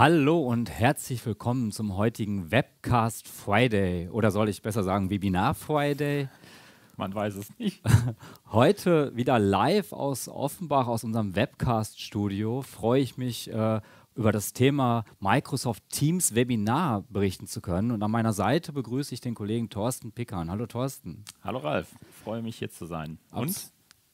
Hallo und herzlich willkommen zum heutigen Webcast Friday. Oder soll ich besser sagen Webinar Friday? Man weiß es nicht. Heute wieder live aus Offenbach, aus unserem Webcast-Studio, freue ich mich, äh, über das Thema Microsoft Teams Webinar berichten zu können. Und an meiner Seite begrüße ich den Kollegen Thorsten Pickern. Hallo Thorsten. Hallo Ralf, freue mich hier zu sein. Und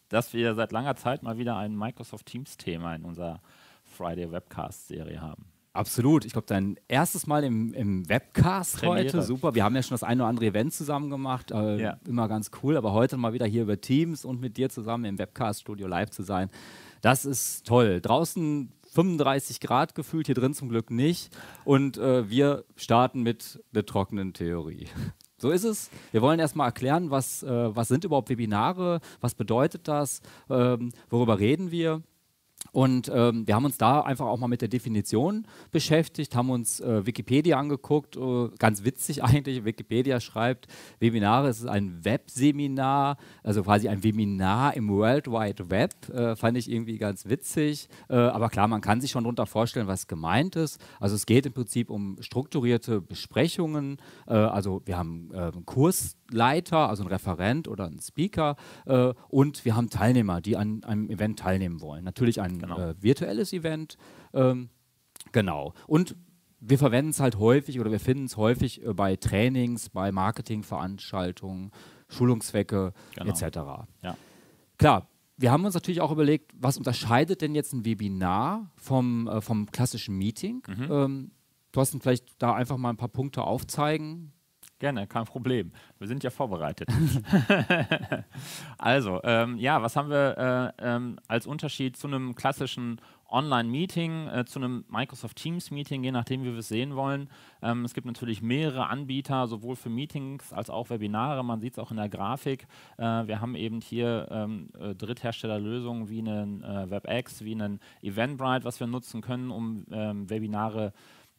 dass wir seit langer Zeit mal wieder ein Microsoft Teams Thema in unserer Friday Webcast Serie haben. Absolut. Ich glaube, dein erstes Mal im, im Webcast Premiere. heute. Super. Wir haben ja schon das eine oder andere Event zusammen gemacht. Äh, Ja. Immer ganz cool. Aber heute mal wieder hier über Teams und mit dir zusammen im Webcast-Studio live zu sein. Das ist toll. Draußen 35 Grad gefühlt, hier drin zum Glück nicht. Und äh, wir starten mit der trockenen Theorie. So ist es. Wir wollen erstmal erklären, was, äh, was sind überhaupt Webinare, was bedeutet das, ähm, worüber reden wir. Und ähm, wir haben uns da einfach auch mal mit der Definition beschäftigt, haben uns äh, Wikipedia angeguckt, äh, ganz witzig eigentlich. Wikipedia schreibt, Webinare ist ein Webseminar, also quasi ein Webinar im World Wide Web. Äh, fand ich irgendwie ganz witzig. Äh, aber klar, man kann sich schon darunter vorstellen, was gemeint ist. Also es geht im Prinzip um strukturierte Besprechungen. Äh, also wir haben einen Kursleiter, also einen Referent oder einen Speaker äh, und wir haben Teilnehmer, die an einem Event teilnehmen wollen. Natürlich ein Genau. äh, virtuelles Event. Ähm, genau. Und wir verwenden es halt häufig oder wir finden es häufig äh, bei Trainings, bei Marketingveranstaltungen, Schulungszwecke Genau. etc. Ja. Klar, wir haben uns natürlich auch überlegt, was unterscheidet denn jetzt ein Webinar vom, äh, vom klassischen Meeting? Mhm. Ähm, Thorsten, vielleicht da einfach mal ein paar Punkte aufzeigen. Gerne, kein Problem. Wir sind ja vorbereitet. also, ähm, ja, was haben wir äh, ähm, als Unterschied zu einem klassischen Online-Meeting, äh, zu einem Microsoft Teams-Meeting, je nachdem, wie wir es sehen wollen? Ähm, es gibt natürlich mehrere Anbieter, sowohl für Meetings als auch Webinare. Man sieht es auch in der Grafik. Äh, wir haben eben hier ähm, äh, Drittherstellerlösungen wie einen äh, WebEx, wie einen Eventbrite, was wir nutzen können, um ähm, Webinare äh,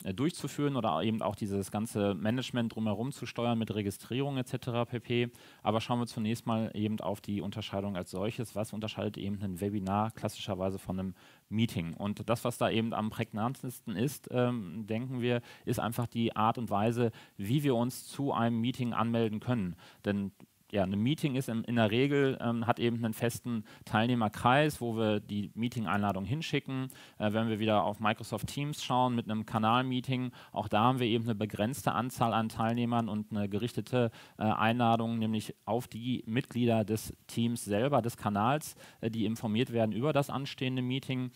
durchzuführen oder eben auch dieses ganze Management drumherum zu steuern mit Registrierung etc. pp. Aber schauen wir zunächst mal eben auf die Unterscheidung als solches. Was unterscheidet eben ein Webinar klassischerweise von einem Meeting? Und das, was da eben am prägnantesten ist, ähm, denken wir, ist einfach die Art und Weise, wie wir uns zu einem Meeting anmelden können. Denn ja, ein Meeting ist in, in der Regel, ähm, hat eben einen festen Teilnehmerkreis, wo wir die Meeting-Einladung hinschicken. Äh, wenn wir wieder auf Microsoft Teams schauen mit einem Kanal-Meeting, auch da haben wir eben eine begrenzte Anzahl an Teilnehmern und eine gerichtete äh, Einladung, nämlich auf die Mitglieder des Teams selber, des Kanals, äh, die informiert werden über das anstehende Meeting.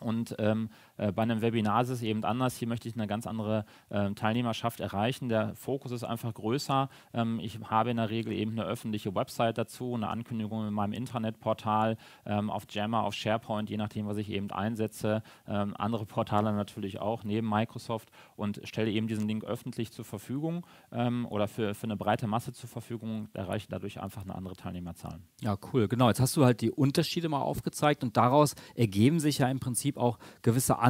Und ähm, äh, bei einem Webinar ist es eben anders. Hier möchte ich eine ganz andere ähm, Teilnehmerschaft erreichen. Der Fokus ist einfach größer. Ähm, ich habe in der Regel eben eine öffentliche Website dazu, eine Ankündigung in meinem Internetportal, ähm, auf Jammer, auf SharePoint, je nachdem, was ich eben einsetze. Ähm, andere Portale natürlich auch neben Microsoft und stelle eben diesen Link öffentlich zur Verfügung ähm, oder für, für eine breite Masse zur Verfügung. Erreiche dadurch einfach eine andere Teilnehmerzahl. Ja, cool. Genau, jetzt hast du halt die Unterschiede mal aufgezeigt und daraus ergeben sich ja im Prinzip auch gewisse Anforderungen,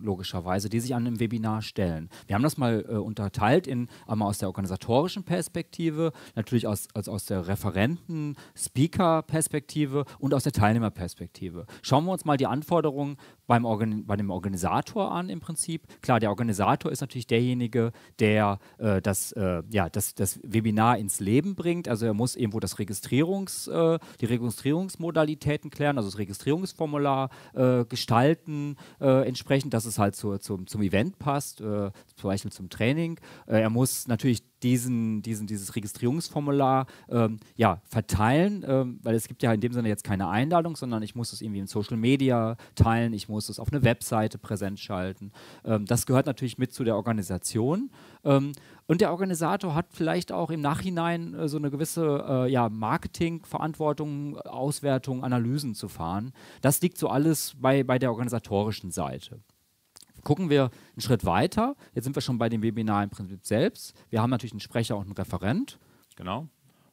logischerweise, die sich an einem Webinar stellen. Wir haben das mal äh, unterteilt in einmal aus der organisatorischen Perspektive, natürlich aus, als aus der Referenten, Speaker-Perspektive und aus der Teilnehmerperspektive. Schauen wir uns mal die Anforderungen beim, Organ bei dem Organisator an im Prinzip. Klar, der Organisator ist natürlich derjenige, der äh, das, äh, ja, das, das Webinar ins Leben bringt. Also er muss irgendwo das Registrierungs, äh, die Registrierungsmodalitäten klären, also das Registrierungsformular äh, gestalten äh, entsprechend, dass es halt zur, zum, zum Event passt, äh, zum Beispiel zum Training. Äh, er muss natürlich diesen, diesen, dieses Registrierungsformular ähm, ja, verteilen, ähm, weil es gibt ja in dem Sinne jetzt keine Einladung, sondern ich muss es irgendwie in Social Media teilen, ich muss es auf eine Webseite präsent schalten. Ähm, das gehört natürlich mit zu der Organisation. Ähm, und der Organisator hat vielleicht auch im Nachhinein äh, so eine gewisse äh, ja, Marketingverantwortung, Auswertung, Analysen zu fahren. Das liegt so alles bei, bei der organisatorischen Seite. Gucken wir einen Schritt weiter. Jetzt sind wir schon bei dem Webinar im Prinzip selbst. Wir haben natürlich einen Sprecher und einen Referent. Genau.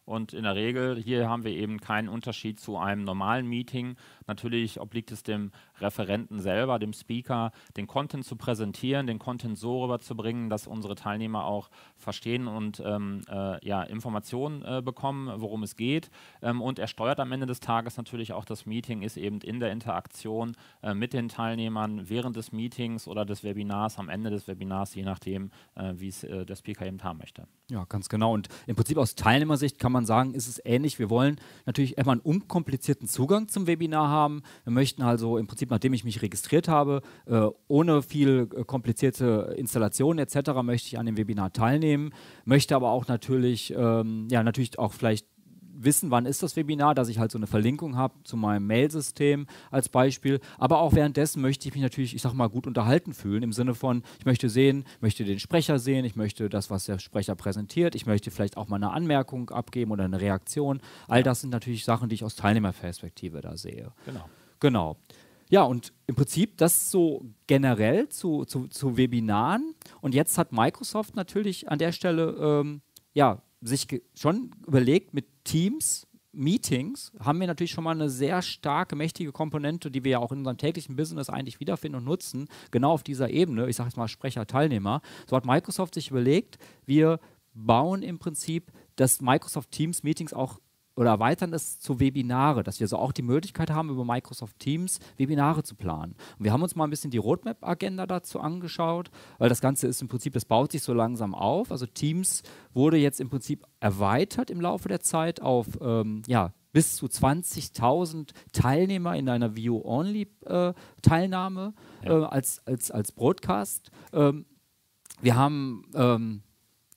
Und in der Regel, hier haben wir eben keinen Unterschied zu einem normalen Meeting. Natürlich obliegt es dem Referenten selber, dem Speaker, den Content zu präsentieren, den Content so rüberzubringen, dass unsere Teilnehmer auch verstehen und ähm, äh, ja, Informationen äh, bekommen, worum es geht. Ähm, und er steuert am Ende des Tages natürlich auch das Meeting, ist eben in der Interaktion äh, mit den Teilnehmern während des Meetings oder des Webinars, am Ende des Webinars, je nachdem, äh, wie es äh, der Speaker eben haben möchte. Ja, ganz genau. Und im Prinzip aus Teilnehmersicht kann man sagen, ist es ähnlich. Wir wollen natürlich erstmal einen unkomplizierten Zugang zum Webinar haben. Wir möchten also im Prinzip, nachdem ich mich registriert habe, äh, ohne viel äh, komplizierte Installationen etc., möchte ich an dem Webinar teilnehmen, möchte aber auch natürlich, ähm, ja, natürlich auch vielleicht wissen, wann ist das Webinar, dass ich halt so eine Verlinkung habe zu meinem Mailsystem als Beispiel. Aber auch währenddessen möchte ich mich natürlich, ich sag mal, gut unterhalten fühlen, im Sinne von, ich möchte sehen, möchte den Sprecher sehen, ich möchte das, was der Sprecher präsentiert, ich möchte vielleicht auch mal eine Anmerkung abgeben oder eine Reaktion. All das sind natürlich Sachen, die ich aus Teilnehmerperspektive da sehe. Genau. Genau. Ja, und im Prinzip das so generell zu, zu, zu Webinaren. Und jetzt hat Microsoft natürlich an der Stelle ähm, ja, sich schon überlegt, mit Teams, Meetings haben wir natürlich schon mal eine sehr starke, mächtige Komponente, die wir ja auch in unserem täglichen Business eigentlich wiederfinden und nutzen, genau auf dieser Ebene, ich sage jetzt mal Sprecher, Teilnehmer. So hat Microsoft sich überlegt, wir bauen im Prinzip das Microsoft Teams Meetings auch oder erweitern es zu Webinare, dass wir so auch die Möglichkeit haben, über Microsoft Teams Webinare zu planen. Und wir haben uns mal ein bisschen die Roadmap-Agenda dazu angeschaut, weil das Ganze ist im Prinzip, das baut sich so langsam auf. Also Teams wurde jetzt im Prinzip erweitert im Laufe der Zeit auf ähm, ja, bis zu 20.000 Teilnehmer in einer View-Only-Teilnahme äh, ja. äh, als, als, als Broadcast. Ähm, wir haben ähm,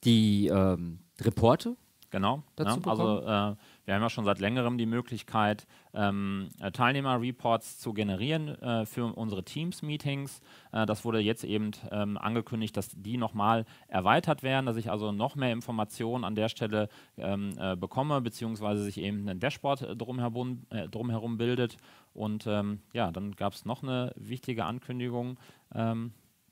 die ähm, Reporte Genau. Dazu ja, also äh, wir haben ja schon seit längerem die Möglichkeit, ähm, äh, Teilnehmer-Reports zu generieren äh, für unsere Teams-Meetings. Äh, das wurde jetzt eben ähm, angekündigt, dass die nochmal erweitert werden, dass ich also noch mehr Informationen an der Stelle ähm, äh, bekomme, beziehungsweise sich eben ein Dashboard äh, drumherum, drumherum bildet. Und ähm, ja, dann gab es noch eine wichtige Ankündigung.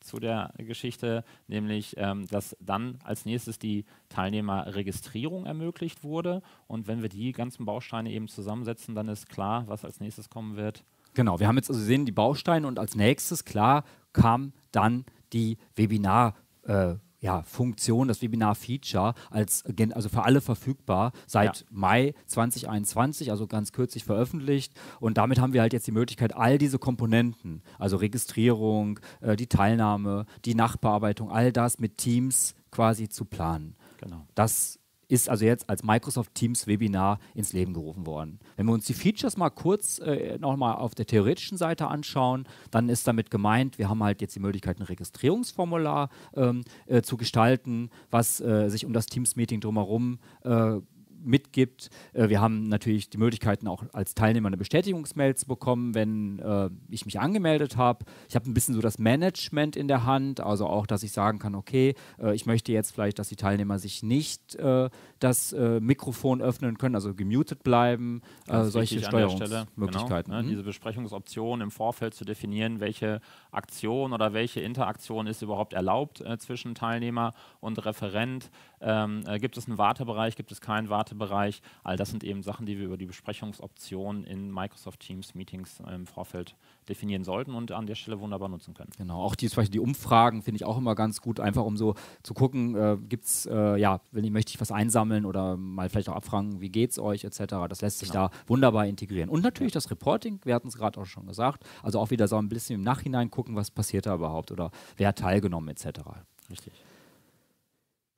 Zu der Geschichte, nämlich ähm, dass dann als nächstes die Teilnehmerregistrierung ermöglicht wurde. Und wenn wir die ganzen Bausteine eben zusammensetzen, dann ist klar, was als nächstes kommen wird. Genau, wir haben jetzt also gesehen die Bausteine und als nächstes, klar, kam dann die Webinar- äh, ja, Funktion, das Webinar-Feature, als also für alle verfügbar seit ja. Mai 2021, also ganz kürzlich veröffentlicht. Und damit haben wir halt jetzt die Möglichkeit, all diese Komponenten, also Registrierung, äh, die Teilnahme, die Nachbearbeitung, all das mit Teams quasi zu planen. Genau. Das ist also jetzt als Microsoft Teams Webinar ins Leben gerufen worden. Wenn wir uns die Features mal kurz äh, nochmal auf der theoretischen Seite anschauen, dann ist damit gemeint, wir haben halt jetzt die Möglichkeit, ein Registrierungsformular ähm, äh, zu gestalten, was äh, sich um das Teams-Meeting drumherum äh, mitgibt. Äh, wir haben natürlich die Möglichkeiten, auch als Teilnehmer eine Bestätigungsmail zu bekommen, wenn äh, ich mich angemeldet habe. Ich habe ein bisschen so das Management in der Hand, also auch, dass ich sagen kann, okay, äh, ich möchte jetzt vielleicht, dass die Teilnehmer sich nicht äh, das äh, Mikrofon öffnen können, also gemutet bleiben, solche Steuerungsmöglichkeiten. Genau, ne, mhm. Diese Besprechungsoption im Vorfeld zu definieren, welche Aktion oder welche Interaktion ist überhaupt erlaubt zwischen Teilnehmer und Referent. Ähm, gibt es einen Wartebereich, gibt es keinen Wartebereich? Bereich. All das sind eben Sachen, die wir über die Besprechungsoptionen in Microsoft Teams Meetings im Vorfeld definieren sollten und an der Stelle wunderbar nutzen können. Genau, auch die, zum Beispiel die Umfragen finde ich auch immer ganz gut, einfach um so zu gucken, äh, gibt es, äh, ja, wenn ich möchte ich was einsammeln oder mal vielleicht auch abfragen, wie geht es euch etc. Das lässt sich genau. da wunderbar integrieren. Und natürlich das Reporting, wir hatten es gerade auch schon gesagt, also auch wieder so ein bisschen im Nachhinein gucken, was passiert da überhaupt oder wer hat teilgenommen etc. Richtig.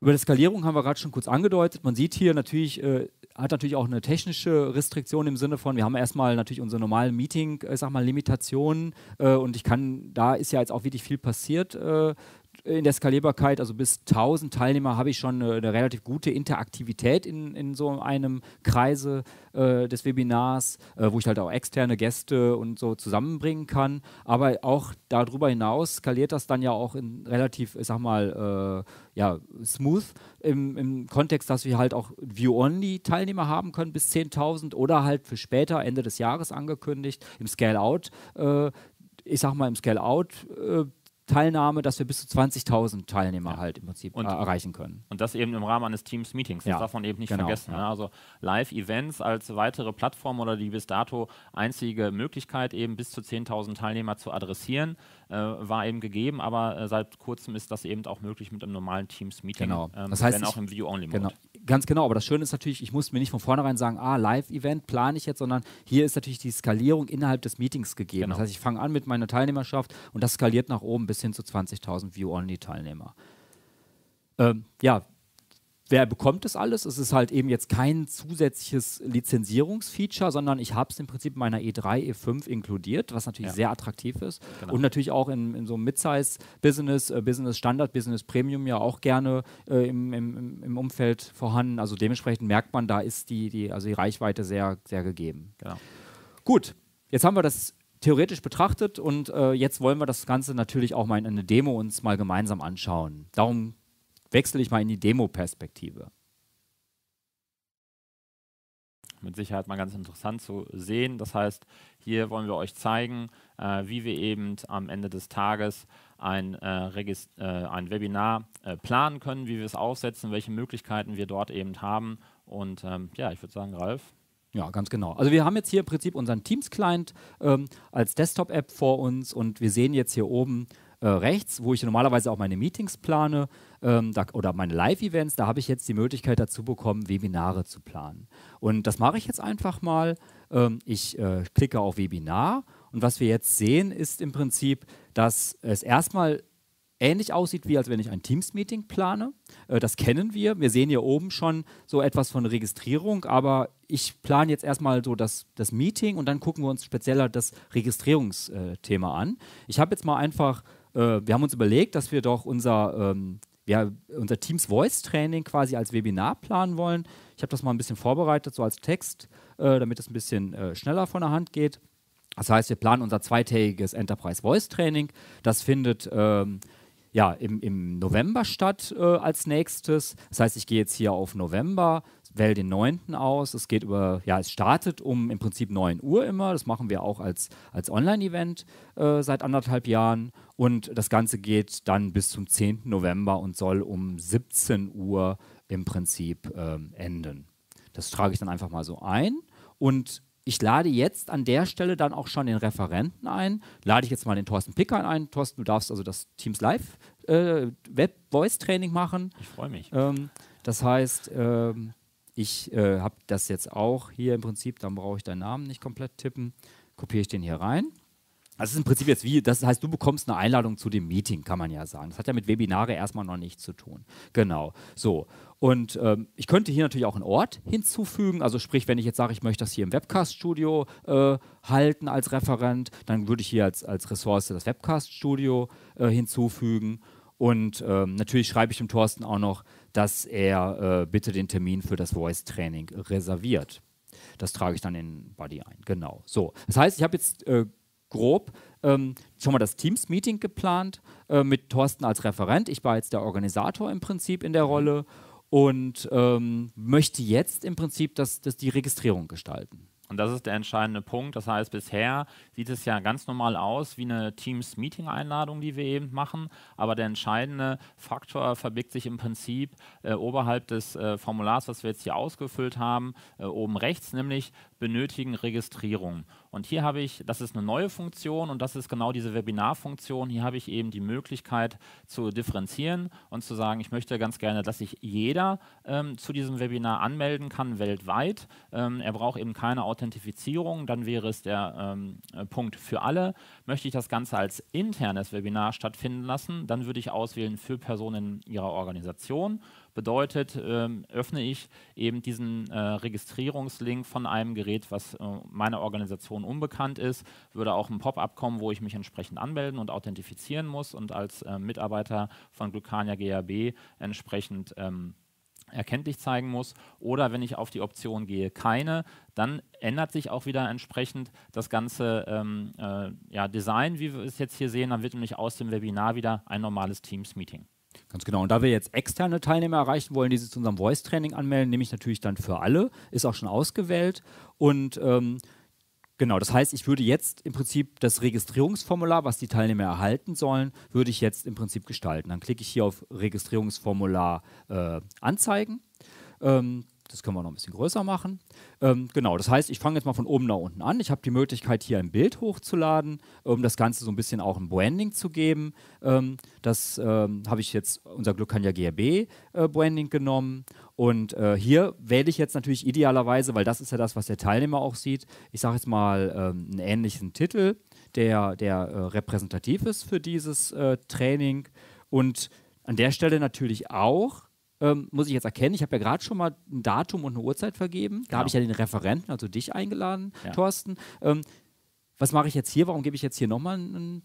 Über die Skalierung haben wir gerade schon kurz angedeutet. Man sieht hier natürlich, äh, hat natürlich auch eine technische Restriktion im Sinne von, wir haben erstmal natürlich unsere normalen Meeting, äh, sag mal, Limitationen äh, und ich kann, da ist ja jetzt auch wirklich viel passiert äh, in der Skalierbarkeit, also bis 1000 Teilnehmer habe ich schon eine, eine relativ gute Interaktivität in, in so einem Kreise äh, des Webinars, äh, wo ich halt auch externe Gäste und so zusammenbringen kann. Aber auch darüber hinaus skaliert das dann ja auch in relativ, ich sag mal, äh, ja, smooth im, im Kontext, dass wir halt auch View-Only-Teilnehmer haben können bis 10.000 oder halt für später, Ende des Jahres angekündigt, im Scale-Out. Äh, ich sag mal, im Scale-Out äh, Teilnahme, dass wir bis zu 20.000 Teilnehmer ja. halt im Prinzip und, äh, erreichen können. Und das eben im Rahmen eines Teams-Meetings. Das ja. darf man eben nicht genau. vergessen. Ne? Also Live-Events als weitere Plattform oder die bis dato einzige Möglichkeit, eben bis zu 10.000 Teilnehmer zu adressieren, äh, war eben gegeben. Aber äh, seit kurzem ist das eben auch möglich mit einem normalen Teams-Meeting. Genau. Ähm, das heißt, wenn auch im View-Only-Mode. Genau. Ganz genau. Aber das Schöne ist natürlich, ich muss mir nicht von vornherein sagen, ah, Live-Event plane ich jetzt, sondern hier ist natürlich die Skalierung innerhalb des Meetings gegeben. Genau. Das heißt, ich fange an mit meiner Teilnehmerschaft und das skaliert nach oben bis hin zu 20.000 View-Only-Teilnehmer. Ähm, ja, wer bekommt das alles? Es ist halt eben jetzt kein zusätzliches Lizenzierungsfeature, sondern ich habe es im Prinzip in meiner E3, E5 inkludiert, was natürlich ja. sehr attraktiv ist. Genau. Und natürlich auch in, in so einem Mid-Size-Business, äh, Business Standard, Business Premium ja auch gerne äh, im, im, im Umfeld vorhanden. Also dementsprechend merkt man, da ist die, die, also die Reichweite sehr, sehr gegeben. Genau. Gut, jetzt haben wir das theoretisch betrachtet und äh, jetzt wollen wir das Ganze natürlich auch mal in eine Demo uns mal gemeinsam anschauen. Darum wechsle ich mal in die Demo-Perspektive. Mit Sicherheit mal ganz interessant zu sehen. Das heißt, hier wollen wir euch zeigen, äh, wie wir eben am Ende des Tages ein, äh, äh, ein Webinar äh, planen können, wie wir es aufsetzen, welche Möglichkeiten wir dort eben haben. Und ähm, ja, ich würde sagen, Ralf, ja, ganz genau. Also wir haben jetzt hier im Prinzip unseren Teams-Client ähm, als Desktop-App vor uns und wir sehen jetzt hier oben äh, rechts, wo ich normalerweise auch meine Meetings plane ähm, da, oder meine Live-Events, da habe ich jetzt die Möglichkeit dazu bekommen, Webinare zu planen. Und das mache ich jetzt einfach mal. Ähm, ich äh, klicke auf Webinar und was wir jetzt sehen, ist im Prinzip, dass es erstmal ähnlich aussieht, wie als wenn ich ein Teams-Meeting plane. Äh, das kennen wir. Wir sehen hier oben schon so etwas von Registrierung, aber ich plane jetzt erstmal so das, das Meeting und dann gucken wir uns spezieller das Registrierungsthema an. Ich habe jetzt mal einfach, äh, wir haben uns überlegt, dass wir doch unser, ähm, ja, unser Teams Voice Training quasi als Webinar planen wollen. Ich habe das mal ein bisschen vorbereitet, so als Text, äh, damit es ein bisschen äh, schneller von der Hand geht. Das heißt, wir planen unser zweitägiges Enterprise Voice Training. Das findet ähm, ja, im, im November statt äh, als nächstes. Das heißt, ich gehe jetzt hier auf November, wähle den 9. aus. Es geht über, ja, es startet um im Prinzip 9 Uhr immer. Das machen wir auch als, als Online-Event äh, seit anderthalb Jahren. Und das Ganze geht dann bis zum 10. November und soll um 17 Uhr im Prinzip ähm, enden. Das trage ich dann einfach mal so ein. Und ich lade jetzt an der Stelle dann auch schon den Referenten ein. Lade ich jetzt mal den Thorsten Pickern ein. Thorsten, du darfst also das Teams Live äh, Web-Voice-Training machen. Ich freue mich. Ähm, das heißt, ähm, ich äh, habe das jetzt auch hier im Prinzip, dann brauche ich deinen Namen nicht komplett tippen. Kopiere ich den hier rein. Das ist im Prinzip jetzt wie, das heißt, du bekommst eine Einladung zu dem Meeting, kann man ja sagen. Das hat ja mit Webinare erstmal noch nichts zu tun. Genau. So. Und ähm, ich könnte hier natürlich auch einen Ort hinzufügen. Also sprich, wenn ich jetzt sage, ich möchte das hier im Webcast-Studio äh, halten als Referent, dann würde ich hier als, als Ressource das Webcast-Studio äh, hinzufügen. Und ähm, natürlich schreibe ich dem Thorsten auch noch, dass er äh, bitte den Termin für das Voice-Training reserviert. Das trage ich dann in Body ein. Genau. So. Das heißt, ich habe jetzt äh, grob ähm, schon mal das Teams-Meeting geplant äh, mit Thorsten als Referent. Ich war jetzt der Organisator im Prinzip in der Rolle und ähm, möchte jetzt im Prinzip das, das die Registrierung gestalten. Und das ist der entscheidende Punkt. Das heißt, bisher sieht es ja ganz normal aus wie eine Teams-Meeting-Einladung, die wir eben machen. Aber der entscheidende Faktor verbirgt sich im Prinzip äh, oberhalb des äh, Formulars, was wir jetzt hier ausgefüllt haben, äh, oben rechts, nämlich benötigen Registrierung. Und hier habe ich, das ist eine neue Funktion und das ist genau diese Webinar-Funktion. Hier habe ich eben die Möglichkeit zu differenzieren und zu sagen, ich möchte ganz gerne, dass sich jeder ähm, zu diesem Webinar anmelden kann, weltweit. Ähm, er braucht eben keine Authentifizierung, dann wäre es der ähm, äh, Punkt für alle. Möchte ich das Ganze als internes Webinar stattfinden lassen, dann würde ich auswählen für Personen ihrer Organisation Bedeutet, ähm, öffne ich eben diesen äh, Registrierungslink von einem Gerät, was äh, meiner Organisation unbekannt ist, würde auch ein Pop-up kommen, wo ich mich entsprechend anmelden und authentifizieren muss und als äh, Mitarbeiter von Glucania GAB entsprechend ähm, erkenntlich zeigen muss. Oder wenn ich auf die Option gehe, keine, dann ändert sich auch wieder entsprechend das ganze ähm, äh, ja, Design, wie wir es jetzt hier sehen. Dann wird nämlich aus dem Webinar wieder ein normales Teams-Meeting. Ganz genau. Und da wir jetzt externe Teilnehmer erreichen wollen, die sich zu unserem Voice-Training anmelden, nehme ich natürlich dann für alle, ist auch schon ausgewählt. Und ähm, Genau, das heißt, ich würde jetzt im Prinzip das Registrierungsformular, was die Teilnehmer erhalten sollen, würde ich jetzt im Prinzip gestalten. Dann klicke ich hier auf Registrierungsformular äh, anzeigen. Ähm, das können wir noch ein bisschen größer machen. Ähm, genau, das heißt, ich fange jetzt mal von oben nach unten an. Ich habe die Möglichkeit, hier ein Bild hochzuladen, um das Ganze so ein bisschen auch ein Branding zu geben. Ähm, das ähm, habe ich jetzt, unser Glück kann ja GRB äh, Branding genommen. Und äh, hier wähle ich jetzt natürlich idealerweise, weil das ist ja das, was der Teilnehmer auch sieht, ich sage jetzt mal ähm, einen ähnlichen Titel, der, der äh, repräsentativ ist für dieses äh, Training. Und an der Stelle natürlich auch ähm, muss ich jetzt erkennen, ich habe ja gerade schon mal ein Datum und eine Uhrzeit vergeben. Da genau. habe ich ja den Referenten, also dich eingeladen, ja. Thorsten. Ähm, was mache ich jetzt hier? Warum gebe ich jetzt hier nochmal ein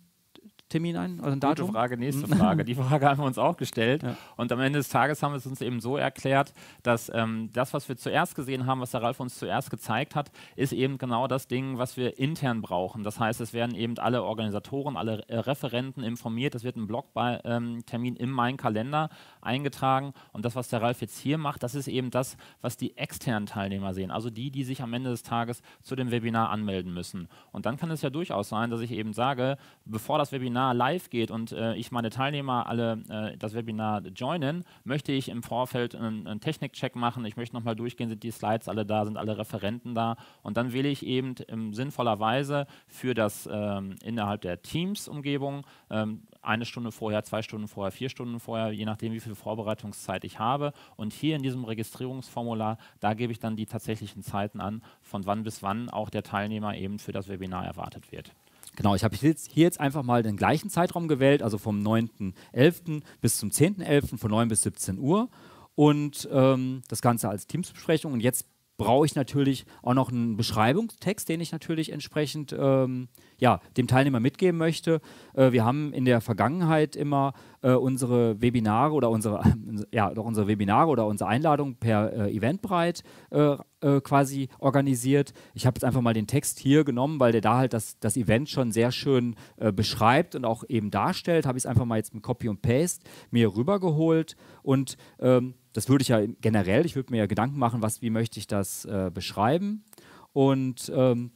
Termin ein? Also ein Datum? Gute Frage, nächste mhm. Frage. Die Frage haben wir uns auch gestellt. Ja. Und am Ende des Tages haben wir es uns eben so erklärt, dass ähm, das, was wir zuerst gesehen haben, was der Ralf uns zuerst gezeigt hat, ist eben genau das Ding, was wir intern brauchen. Das heißt, es werden eben alle Organisatoren, alle äh, Referenten informiert. Es wird ein Blogtermin ähm, in meinen Kalender eingetragen. Und das, was der Ralf jetzt hier macht, das ist eben das, was die externen Teilnehmer sehen. Also die, die sich am Ende des Tages zu dem Webinar anmelden müssen. Und dann kann es ja durchaus sein, dass ich eben sage, bevor das Webinar Webinar live geht und äh, ich meine Teilnehmer alle äh, das Webinar joinen, möchte ich im Vorfeld einen, einen Technikcheck machen. Ich möchte nochmal durchgehen, sind die Slides alle da, sind alle Referenten da und dann wähle ich eben in sinnvoller Weise für das ähm, innerhalb der Teams-Umgebung ähm, eine Stunde vorher, zwei Stunden vorher, vier Stunden vorher, je nachdem, wie viel Vorbereitungszeit ich habe. Und hier in diesem Registrierungsformular, da gebe ich dann die tatsächlichen Zeiten an, von wann bis wann auch der Teilnehmer eben für das Webinar erwartet wird. Genau, ich habe hier jetzt einfach mal den gleichen Zeitraum gewählt, also vom 9.11. bis zum 10.11. von 9 bis 17 Uhr und ähm, das Ganze als Teamsbesprechung. Und jetzt brauche ich natürlich auch noch einen Beschreibungstext, den ich natürlich entsprechend ähm, ja, dem Teilnehmer mitgeben möchte. Äh, wir haben in der Vergangenheit immer äh, unsere Webinare oder unsere, äh, ja, doch unsere Webinare oder unsere Einladung per äh, Eventbrite äh, äh, quasi organisiert. Ich habe jetzt einfach mal den Text hier genommen, weil der da halt das, das Event schon sehr schön beschreibt und auch eben darstellt. Habe ich es einfach mal jetzt mit Copy und Paste mir rübergeholt und ähm, das würde ich ja generell, ich würde mir ja Gedanken machen, was, wie möchte ich das beschreiben und ähm,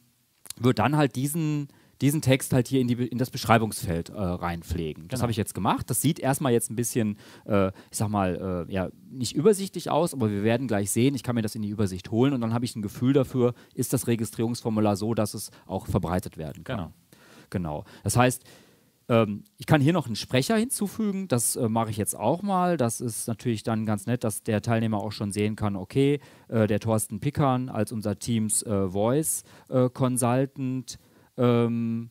würde dann halt diesen diesen Text halt hier in, die, in das Beschreibungsfeld äh, reinpflegen. Das genau. habe ich jetzt gemacht. Das sieht erstmal jetzt ein bisschen, äh, ich sag mal, äh, ja, nicht übersichtlich aus, aber wir werden gleich sehen, ich kann mir das in die Übersicht holen und dann habe ich ein Gefühl dafür, ist das Registrierungsformular so, dass es auch verbreitet werden kann. Genau. Genau. Das heißt, ähm, ich kann hier noch einen Sprecher hinzufügen, das äh, mache ich jetzt auch mal. Das ist natürlich dann ganz nett, dass der Teilnehmer auch schon sehen kann, okay, äh, der Thorsten Pickern als unser Teams äh, Voice äh, Consultant ähm,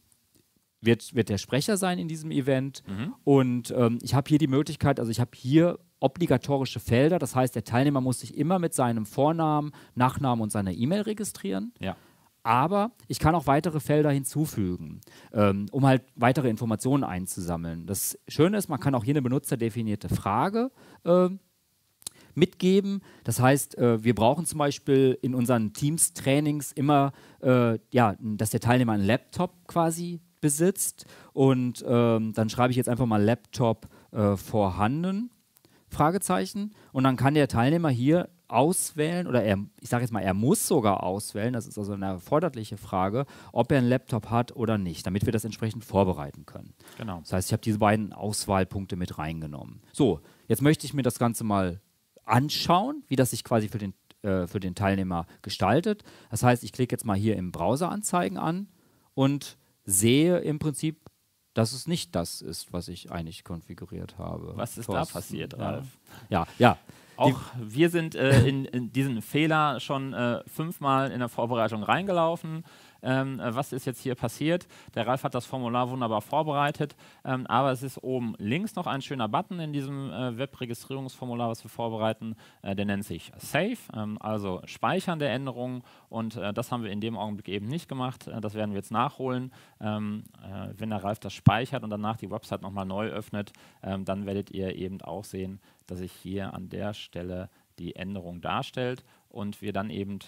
wird, wird der Sprecher sein in diesem Event. Mhm. Und ähm, ich habe hier die Möglichkeit, also ich habe hier obligatorische Felder, das heißt, der Teilnehmer muss sich immer mit seinem Vornamen, Nachnamen und seiner E-Mail registrieren. Ja. Aber ich kann auch weitere Felder hinzufügen, ähm, um halt weitere Informationen einzusammeln. Das Schöne ist, man kann auch hier eine benutzerdefinierte Frage äh, mitgeben. Das heißt, äh, wir brauchen zum Beispiel in unseren Teams-Trainings immer, äh, ja, dass der Teilnehmer einen Laptop quasi besitzt. Und ähm, dann schreibe ich jetzt einfach mal Laptop äh, vorhanden, Fragezeichen. Und dann kann der Teilnehmer hier auswählen, oder er, ich sage jetzt mal, er muss sogar auswählen, das ist also eine erforderliche Frage, ob er einen Laptop hat oder nicht, damit wir das entsprechend vorbereiten können. Genau. Das heißt, ich habe diese beiden Auswahlpunkte mit reingenommen. So, jetzt möchte ich mir das Ganze mal anschauen, wie das sich quasi für den, äh, für den Teilnehmer gestaltet. Das heißt, ich klicke jetzt mal hier im Browser Anzeigen an und sehe im Prinzip, dass es nicht das ist, was ich eigentlich konfiguriert habe. Was ist Thorsten, da passiert, Ralf? Ja, ja. Auch wir sind äh, in, in, diesen Fehler schon äh, fünfmal in der Vorbereitung reingelaufen ähm, äh, was ist jetzt hier passiert. Der Ralf hat das Formular wunderbar vorbereitet, ähm, aber es ist oben links noch ein schöner Button in diesem äh, Webregistrierungsformular, was wir vorbereiten. Äh, der nennt sich Save, ähm, also Speichern der Änderungen und äh, das haben wir in dem Augenblick eben nicht gemacht. Äh, das werden wir jetzt nachholen. Ähm, äh, wenn der Ralf das speichert und danach die Website nochmal neu öffnet, ähm, dann werdet ihr eben auch sehen, dass sich hier an der Stelle die Änderung darstellt und wir dann eben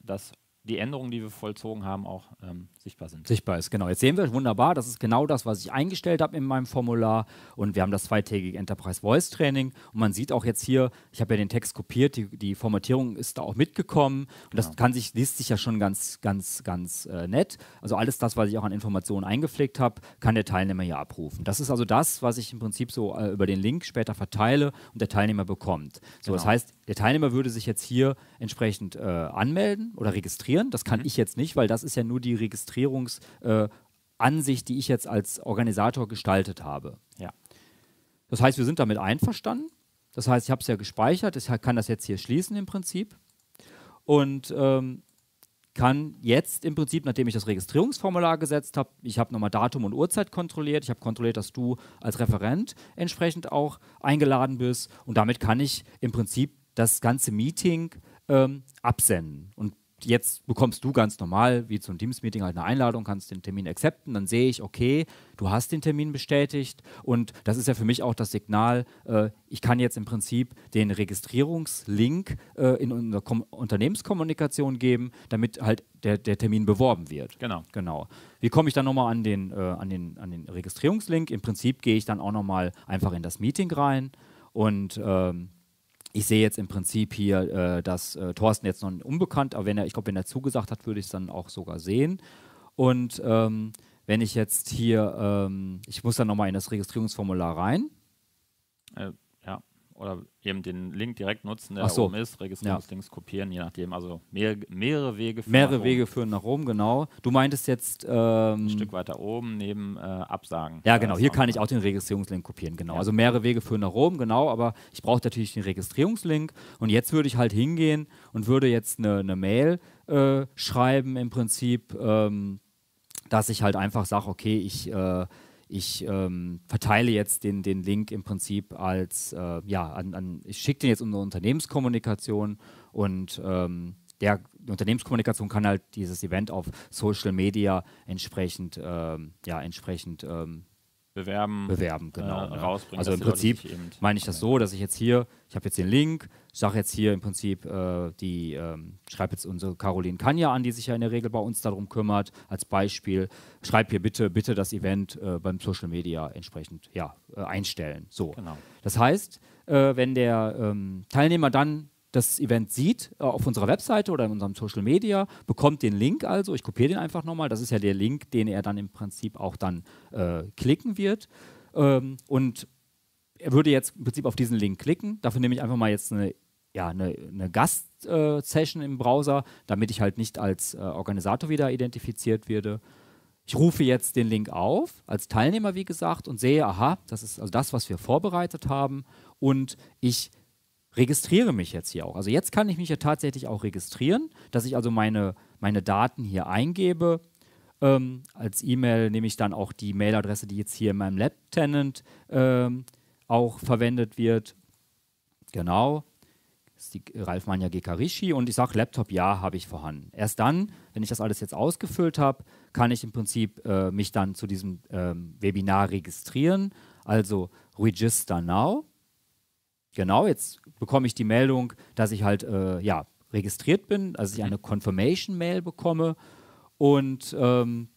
das die Änderungen, die wir vollzogen haben, auch ähm, sichtbar sind. Sichtbar ist, genau. Jetzt sehen wir, wunderbar, das ist genau das, was ich eingestellt habe in meinem Formular. Und wir haben das zweitägige Enterprise Voice Training. Und man sieht auch jetzt hier, ich habe ja den Text kopiert, die, die Formatierung ist da auch mitgekommen. Und das genau. kann sich, liest sich ja schon ganz, ganz, ganz äh, nett. Also alles das, was ich auch an Informationen eingepflegt habe, kann der Teilnehmer hier abrufen. Das ist also das, was ich im Prinzip so äh, über den Link später verteile und der Teilnehmer bekommt. So, genau. das heißt, der Teilnehmer würde sich jetzt hier entsprechend äh, anmelden oder registrieren. Das kann mhm. ich jetzt nicht, weil das ist ja nur die Registrierungsansicht, äh, die ich jetzt als Organisator gestaltet habe. Ja. Das heißt, wir sind damit einverstanden. Das heißt, ich habe es ja gespeichert, ich kann das jetzt hier schließen im Prinzip. Und ähm, kann jetzt im Prinzip, nachdem ich das Registrierungsformular gesetzt habe, ich habe nochmal Datum und Uhrzeit kontrolliert, ich habe kontrolliert, dass du als Referent entsprechend auch eingeladen bist und damit kann ich im Prinzip das ganze Meeting ähm, absenden. Und jetzt bekommst du ganz normal, wie zu einem Teams-Meeting, halt eine Einladung, kannst den Termin akzepten, dann sehe ich, okay, du hast den Termin bestätigt und das ist ja für mich auch das Signal, äh, ich kann jetzt im Prinzip den Registrierungslink äh, in unsere Kom Unternehmenskommunikation geben, damit halt der, der Termin beworben wird. Genau. Genau. Wie komme ich dann nochmal an den, äh, an, den, an den Registrierungslink? Im Prinzip gehe ich dann auch nochmal einfach in das Meeting rein und ähm, ich sehe jetzt im Prinzip hier, äh, dass äh, Thorsten jetzt noch unbekannt, aber wenn er, ich glaube, wenn er zugesagt hat, würde ich es dann auch sogar sehen. Und ähm, wenn ich jetzt hier, ähm, ich muss dann nochmal in das Registrierungsformular rein. Äh, oder eben den Link direkt nutzen, der so. oben ist, Registrierungslinks ja. kopieren, je nachdem. Also mehr, mehrere Wege führen Mehrere Wege führen nach Rom, genau. Du meintest jetzt ähm, ein Stück weiter oben neben äh, Absagen. Ja, genau. Hier kann ich auch den Registrierungslink kopieren, genau. Ja. Also mehrere Wege führen nach Rom, genau. Aber ich brauche natürlich den Registrierungslink. Und jetzt würde ich halt hingehen und würde jetzt eine, eine Mail äh, schreiben im Prinzip, ähm, dass ich halt einfach sage, okay, ich äh, ich ähm, verteile jetzt den, den Link im Prinzip als, äh, ja, an, an ich schicke den jetzt in eine Unternehmenskommunikation und ähm, der Unternehmenskommunikation kann halt dieses Event auf Social Media entsprechend, ähm, ja, entsprechend ähm, bewerben, bewerben genau. Äh, rausbringen. Also im Prinzip meine ich das so, dass ich jetzt hier, ich habe jetzt den Link, sage jetzt hier im Prinzip äh, die, ähm, schreibe jetzt unsere Caroline Kanja an, die sich ja in der Regel bei uns darum kümmert, als Beispiel, schreib hier bitte, bitte das Event äh, beim Social Media entsprechend ja, äh, einstellen. So. Genau. Das heißt, äh, wenn der ähm, Teilnehmer dann das Event sieht äh, auf unserer Webseite oder in unserem Social Media, bekommt den Link also, ich kopiere den einfach nochmal, das ist ja der Link, den er dann im Prinzip auch dann äh, klicken wird. Ähm, und er würde jetzt im Prinzip auf diesen Link klicken. Dafür nehme ich einfach mal jetzt eine, ja, eine, eine Gast-Session äh, im Browser, damit ich halt nicht als äh, Organisator wieder identifiziert werde. Ich rufe jetzt den Link auf, als Teilnehmer wie gesagt, und sehe, aha, das ist also das, was wir vorbereitet haben. Und ich registriere mich jetzt hier auch. Also jetzt kann ich mich ja tatsächlich auch registrieren, dass ich also meine, meine Daten hier eingebe. Ähm, als E-Mail nehme ich dann auch die Mailadresse, die jetzt hier in meinem Lab-Tenant ähm, auch verwendet wird. Genau. Das ist die Ralf Manja Gekarishi und ich sage Laptop, ja, habe ich vorhanden. Erst dann, wenn ich das alles jetzt ausgefüllt habe, kann ich im Prinzip äh, mich dann zu diesem ähm, Webinar registrieren. Also Register Now. Genau, jetzt bekomme ich die Meldung, dass ich halt äh, ja, registriert bin, also ich eine Confirmation-Mail bekomme. Und ähm,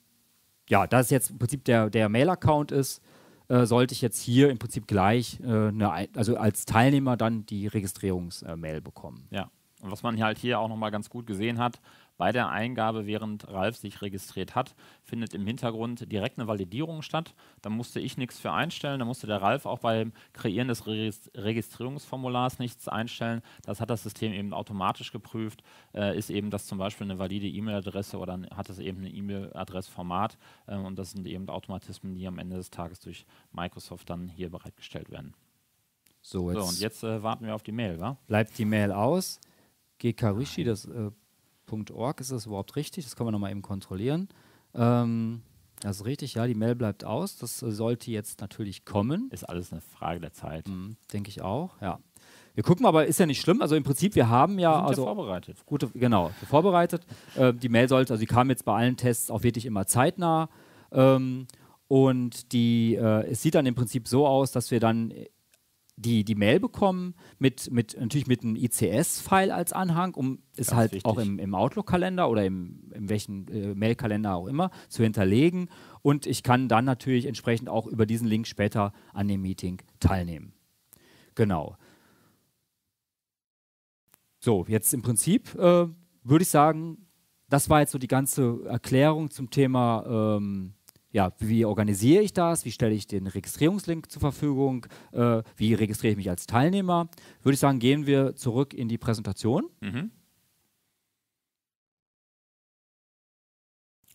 ja, da es jetzt im Prinzip der, der Mail-Account ist, äh, sollte ich jetzt hier im Prinzip gleich, äh, eine, also als Teilnehmer dann die Registrierungsmail bekommen. Ja, und was man halt hier auch nochmal ganz gut gesehen hat, bei der Eingabe, während Ralf sich registriert hat, findet im Hintergrund direkt eine Validierung statt. Da musste ich nichts für einstellen, da musste der Ralf auch beim Kreieren des Registrierungsformulars nichts einstellen. Das hat das System eben automatisch geprüft. Äh, ist eben das zum Beispiel eine valide E-Mail-Adresse oder hat es eben ein E-Mail-Adressformat äh, und das sind eben Automatismen, die am Ende des Tages durch Microsoft dann hier bereitgestellt werden. So, jetzt so und jetzt äh, warten wir auf die Mail, wa? Bleibt die Mail aus. GK Rishi, das äh, .org, ist das überhaupt richtig? Das können wir nochmal eben kontrollieren. Ähm, das ist richtig, ja, die Mail bleibt aus. Das sollte jetzt natürlich kommen. Ist alles eine Frage der Zeit. Mhm, Denke ich auch, ja. Wir gucken aber, ist ja nicht schlimm. Also im Prinzip, wir haben ja. Wir sind also ja vorbereitet. Gute, genau, vorbereitet. Äh, die Mail sollte, also die kam jetzt bei allen Tests auch wirklich immer zeitnah. Ähm, und die, äh, es sieht dann im Prinzip so aus, dass wir dann die, die Mail bekommen, mit, mit, natürlich mit einem ICS-File als Anhang, um es halt wichtig. auch im, im Outlook-Kalender oder im, in welchen äh, Mail-Kalender auch immer zu hinterlegen. Und ich kann dann natürlich entsprechend auch über diesen Link später an dem Meeting teilnehmen. Genau. So, jetzt im Prinzip äh, würde ich sagen, das war jetzt so die ganze Erklärung zum Thema ähm, ja, wie organisiere ich das? Wie stelle ich den Registrierungslink zur Verfügung? Äh, wie registriere ich mich als Teilnehmer? Würde ich sagen, gehen wir zurück in die Präsentation. Mhm.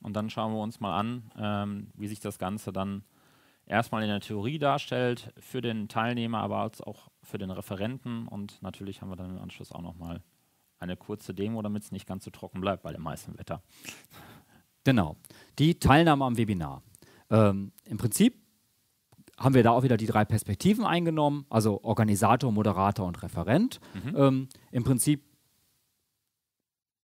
Und dann schauen wir uns mal an, ähm, wie sich das Ganze dann erstmal in der Theorie darstellt, für den Teilnehmer, aber auch für den Referenten. Und natürlich haben wir dann im Anschluss auch nochmal eine kurze Demo, damit es nicht ganz so trocken bleibt bei dem meisten Wetter. Genau. Die Teilnahme am Webinar. Ähm, Im Prinzip haben wir da auch wieder die drei Perspektiven eingenommen, also Organisator, Moderator und Referent. Mhm. Ähm, Im Prinzip.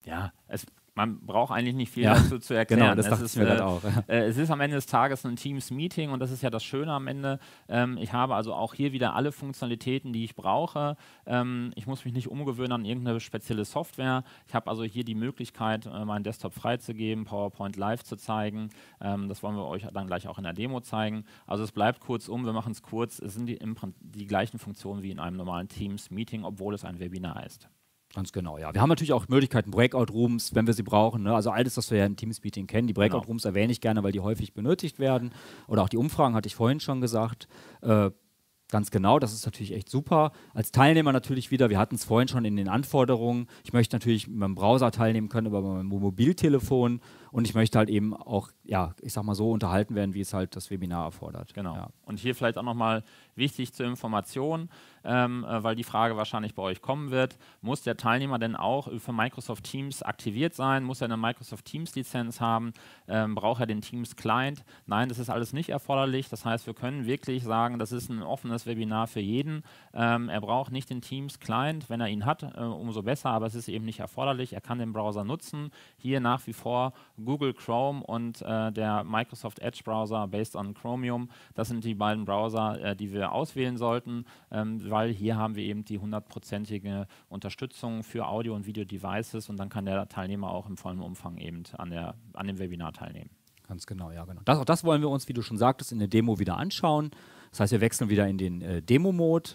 Ja, es man braucht eigentlich nicht viel ja, dazu zu erklären. Genau, das es ist, mir äh, auch. Äh, es ist am Ende des Tages ein Teams-Meeting und das ist ja das Schöne am Ende. Ähm, ich habe also auch hier wieder alle Funktionalitäten, die ich brauche. Ähm, ich muss mich nicht umgewöhnen an irgendeine spezielle Software. Ich habe also hier die Möglichkeit, äh, meinen Desktop freizugeben, PowerPoint live zu zeigen. Ähm, das wollen wir euch dann gleich auch in der Demo zeigen. Also es bleibt kurzum, wir machen es kurz, es sind die, die gleichen Funktionen wie in einem normalen Teams-Meeting, obwohl es ein Webinar ist. Ganz genau, ja. Wir haben natürlich auch Möglichkeiten, Breakout-Rooms, wenn wir sie brauchen. Ne? Also alles, was wir ja im Teams-Meeting kennen. Die Breakout-Rooms genau. erwähne ich gerne, weil die häufig benötigt werden. Oder auch die Umfragen, hatte ich vorhin schon gesagt. Äh, Ganz genau, das ist natürlich echt super. Als Teilnehmer natürlich wieder, wir hatten es vorhin schon in den Anforderungen, ich möchte natürlich mit meinem Browser teilnehmen können, über mein Mobiltelefon und ich möchte halt eben auch, ja, ich sag mal so unterhalten werden, wie es halt das Webinar erfordert. Genau. Ja. Und hier vielleicht auch nochmal wichtig zur Information, ähm, äh, weil die Frage wahrscheinlich bei euch kommen wird, muss der Teilnehmer denn auch für Microsoft Teams aktiviert sein? Muss er eine Microsoft Teams Lizenz haben? Ähm, braucht er den Teams Client? Nein, das ist alles nicht erforderlich. Das heißt, wir können wirklich sagen, das ist ein offenes Webinar für jeden. Ähm, er braucht nicht den Teams Client. Wenn er ihn hat, äh, umso besser, aber es ist eben nicht erforderlich. Er kann den Browser nutzen. Hier nach wie vor Google Chrome und äh, der Microsoft Edge Browser based on Chromium. Das sind die beiden Browser, äh, die wir auswählen sollten. Ähm, weil hier haben wir eben die hundertprozentige Unterstützung für Audio- und Video-Devices und dann kann der Teilnehmer auch im vollen Umfang eben an, der, an dem Webinar teilnehmen. Ganz genau, ja, genau. Das, auch das wollen wir uns, wie du schon sagtest, in der Demo wieder anschauen. Das heißt, wir wechseln wieder in den äh, Demo-Mode.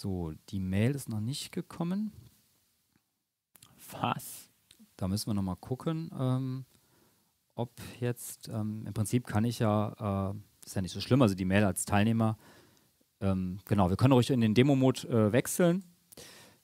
So, die Mail ist noch nicht gekommen. Was? Da müssen wir nochmal gucken, ähm, ob jetzt, ähm, im Prinzip kann ich ja, äh, ist ja nicht so schlimm, also die Mail als Teilnehmer, ähm, genau, wir können ruhig in den Demo-Mode äh, wechseln.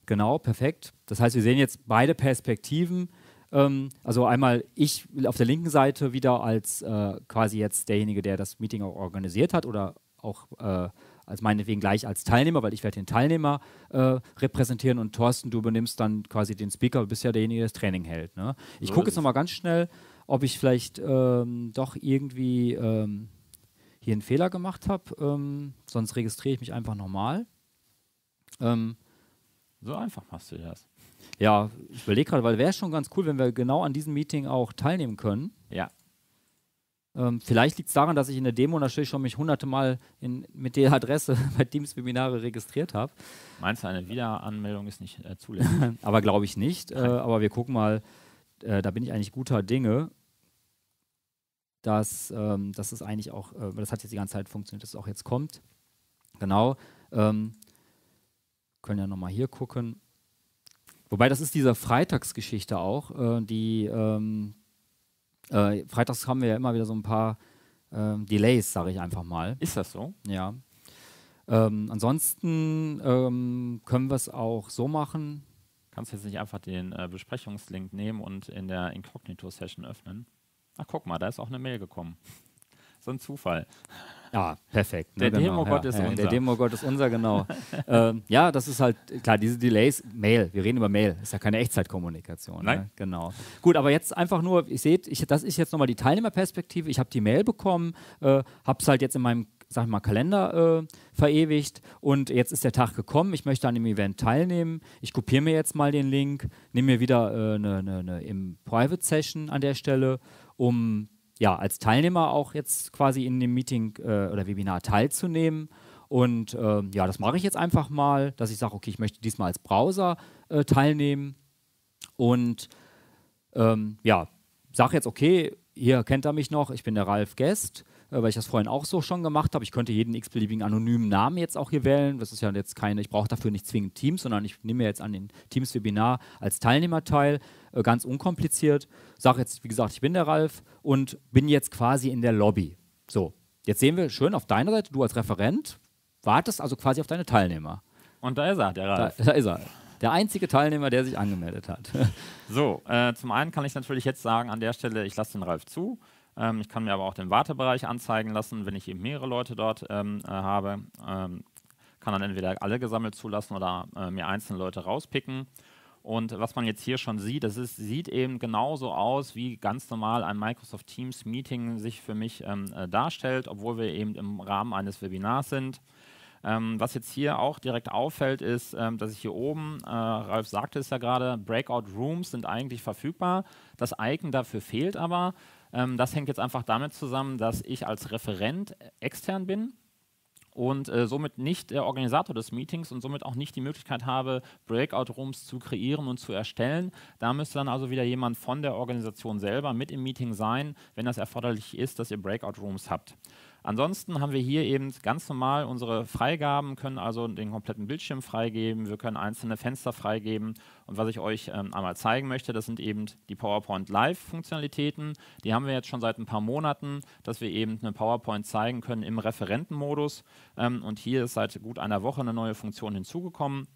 Genau, perfekt. Das heißt, wir sehen jetzt beide Perspektiven. Ähm, also einmal ich auf der linken Seite wieder als äh, quasi jetzt derjenige, der das Meeting auch organisiert hat oder auch äh, als meinetwegen gleich als Teilnehmer, weil ich werde den Teilnehmer äh, repräsentieren und Thorsten, du übernimmst dann quasi den Speaker, du bist ja derjenige, der das Training hält. Ne? Ich so gucke jetzt nochmal ganz schnell, ob ich vielleicht ähm, doch irgendwie ähm, hier einen Fehler gemacht habe. Ähm, sonst registriere ich mich einfach nochmal. Ähm, so einfach machst du das. Ja, ich überlege gerade, weil wäre schon ganz cool, wenn wir genau an diesem Meeting auch teilnehmen können. Ja. Ähm, vielleicht liegt es daran, dass ich in der Demo natürlich schon mich hunderte Mal in, mit der Adresse bei Teams-Webinare registriert habe. Meinst du, eine Wiederanmeldung ist nicht äh, zulässig? aber glaube ich nicht. Äh, aber wir gucken mal, äh, da bin ich eigentlich guter Dinge, dass, ähm, dass es eigentlich auch, äh, das hat jetzt die ganze Zeit funktioniert, dass es auch jetzt kommt. Genau. Ähm, können ja nochmal hier gucken. Wobei das ist diese Freitagsgeschichte auch, äh, die ähm, äh, freitags haben wir ja immer wieder so ein paar ähm, Delays, sage ich einfach mal. Ist das so? Ja. Ähm, ansonsten ähm, können wir es auch so machen. Kannst du jetzt nicht einfach den äh, Besprechungslink nehmen und in der Incognito-Session öffnen? Ach, guck mal, da ist auch eine Mail gekommen. So ein Zufall. Ja, perfekt. Ne, der genau. Demogott ja, ist ja, unser. Der Demogott ist unser, genau. ähm, ja, das ist halt, klar, diese Delays, Mail, wir reden über Mail, ist ja keine Echtzeitkommunikation. Nein. Ne? Genau. Gut, aber jetzt einfach nur, ihr seht, ich, das ist jetzt nochmal die Teilnehmerperspektive. Ich habe die Mail bekommen, äh, habe es halt jetzt in meinem sag ich mal, Kalender äh, verewigt und jetzt ist der Tag gekommen, ich möchte an dem Event teilnehmen, ich kopiere mir jetzt mal den Link, nehme mir wieder eine äh, ne, ne, im Private Session an der Stelle, um ja, als Teilnehmer auch jetzt quasi in dem Meeting äh, oder Webinar teilzunehmen. Und äh, ja, das mache ich jetzt einfach mal, dass ich sage, okay, ich möchte diesmal als Browser äh, teilnehmen. Und ähm, ja, sage jetzt, okay, hier kennt er mich noch, ich bin der Ralf Guest, weil ich das vorhin auch so schon gemacht habe. Ich könnte jeden x-beliebigen anonymen Namen jetzt auch hier wählen. Das ist ja jetzt keine, ich brauche dafür nicht zwingend Teams, sondern ich nehme jetzt an den Teams-Webinar als Teilnehmer teil, äh, ganz unkompliziert. Sage jetzt, wie gesagt, ich bin der Ralf und bin jetzt quasi in der Lobby. So, jetzt sehen wir schön auf deiner Seite, du als Referent wartest also quasi auf deine Teilnehmer. Und da ist er, der Ralf. Da, da ist er. Der einzige Teilnehmer, der sich angemeldet hat. so, äh, zum einen kann ich natürlich jetzt sagen, an der Stelle, ich lasse den Ralf zu. Ähm, ich kann mir aber auch den Wartebereich anzeigen lassen, wenn ich eben mehrere Leute dort ähm, äh, habe. Ähm, kann dann entweder alle gesammelt zulassen oder äh, mir einzelne Leute rauspicken. Und was man jetzt hier schon sieht, das ist, sieht eben genauso aus, wie ganz normal ein Microsoft Teams Meeting sich für mich ähm, äh, darstellt, obwohl wir eben im Rahmen eines Webinars sind. Ähm, was jetzt hier auch direkt auffällt, ist, ähm, dass ich hier oben, äh, Ralf sagte es ja gerade, Breakout Rooms sind eigentlich verfügbar. Das Icon dafür fehlt aber. Ähm, das hängt jetzt einfach damit zusammen, dass ich als Referent extern bin und äh, somit nicht der Organisator des Meetings und somit auch nicht die Möglichkeit habe, Breakout-Rooms zu kreieren und zu erstellen. Da müsste dann also wieder jemand von der Organisation selber mit im Meeting sein, wenn das erforderlich ist, dass ihr Breakout-Rooms habt. Ansonsten haben wir hier eben ganz normal unsere Freigaben, können also den kompletten Bildschirm freigeben, wir können einzelne Fenster freigeben. Und was ich euch ähm, einmal zeigen möchte, das sind eben die PowerPoint Live-Funktionalitäten. Die haben wir jetzt schon seit ein paar Monaten, dass wir eben eine PowerPoint zeigen können im Referentenmodus. Ähm, und hier ist seit gut einer Woche eine neue Funktion hinzugekommen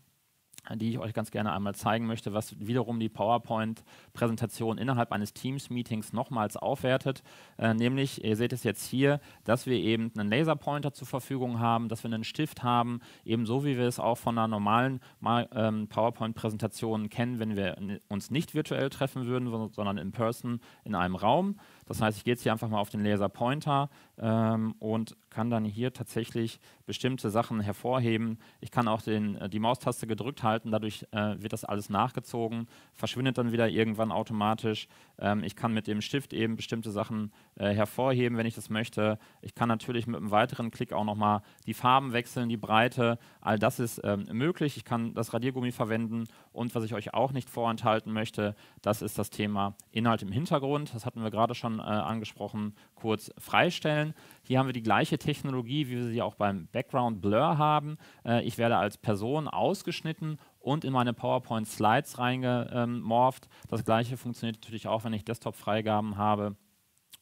die ich euch ganz gerne einmal zeigen möchte, was wiederum die PowerPoint-Präsentation innerhalb eines Teams-Meetings nochmals aufwertet. Äh, nämlich, ihr seht es jetzt hier, dass wir eben einen Laserpointer zur Verfügung haben, dass wir einen Stift haben, ebenso wie wir es auch von einer normalen ähm, PowerPoint-Präsentation kennen, wenn wir uns nicht virtuell treffen würden, sondern in person in einem Raum. Das heißt, ich gehe jetzt hier einfach mal auf den Laserpointer ähm, und kann dann hier tatsächlich bestimmte Sachen hervorheben. Ich kann auch den, äh, die Maustaste gedrückt halten, dadurch äh, wird das alles nachgezogen, verschwindet dann wieder irgendwann automatisch. Ähm, ich kann mit dem Stift eben bestimmte Sachen äh, hervorheben, wenn ich das möchte. Ich kann natürlich mit einem weiteren Klick auch nochmal die Farben wechseln, die Breite. All das ist ähm, möglich. Ich kann das Radiergummi verwenden und was ich euch auch nicht vorenthalten möchte, das ist das Thema Inhalt im Hintergrund. Das hatten wir gerade schon äh, angesprochen, kurz freistellen. Hier haben wir die gleiche Technologie, wie wir sie auch beim Background Blur haben. Äh, ich werde als Person ausgeschnitten und in meine PowerPoint Slides reingemorpht. Das gleiche funktioniert natürlich auch, wenn ich Desktop-Freigaben habe.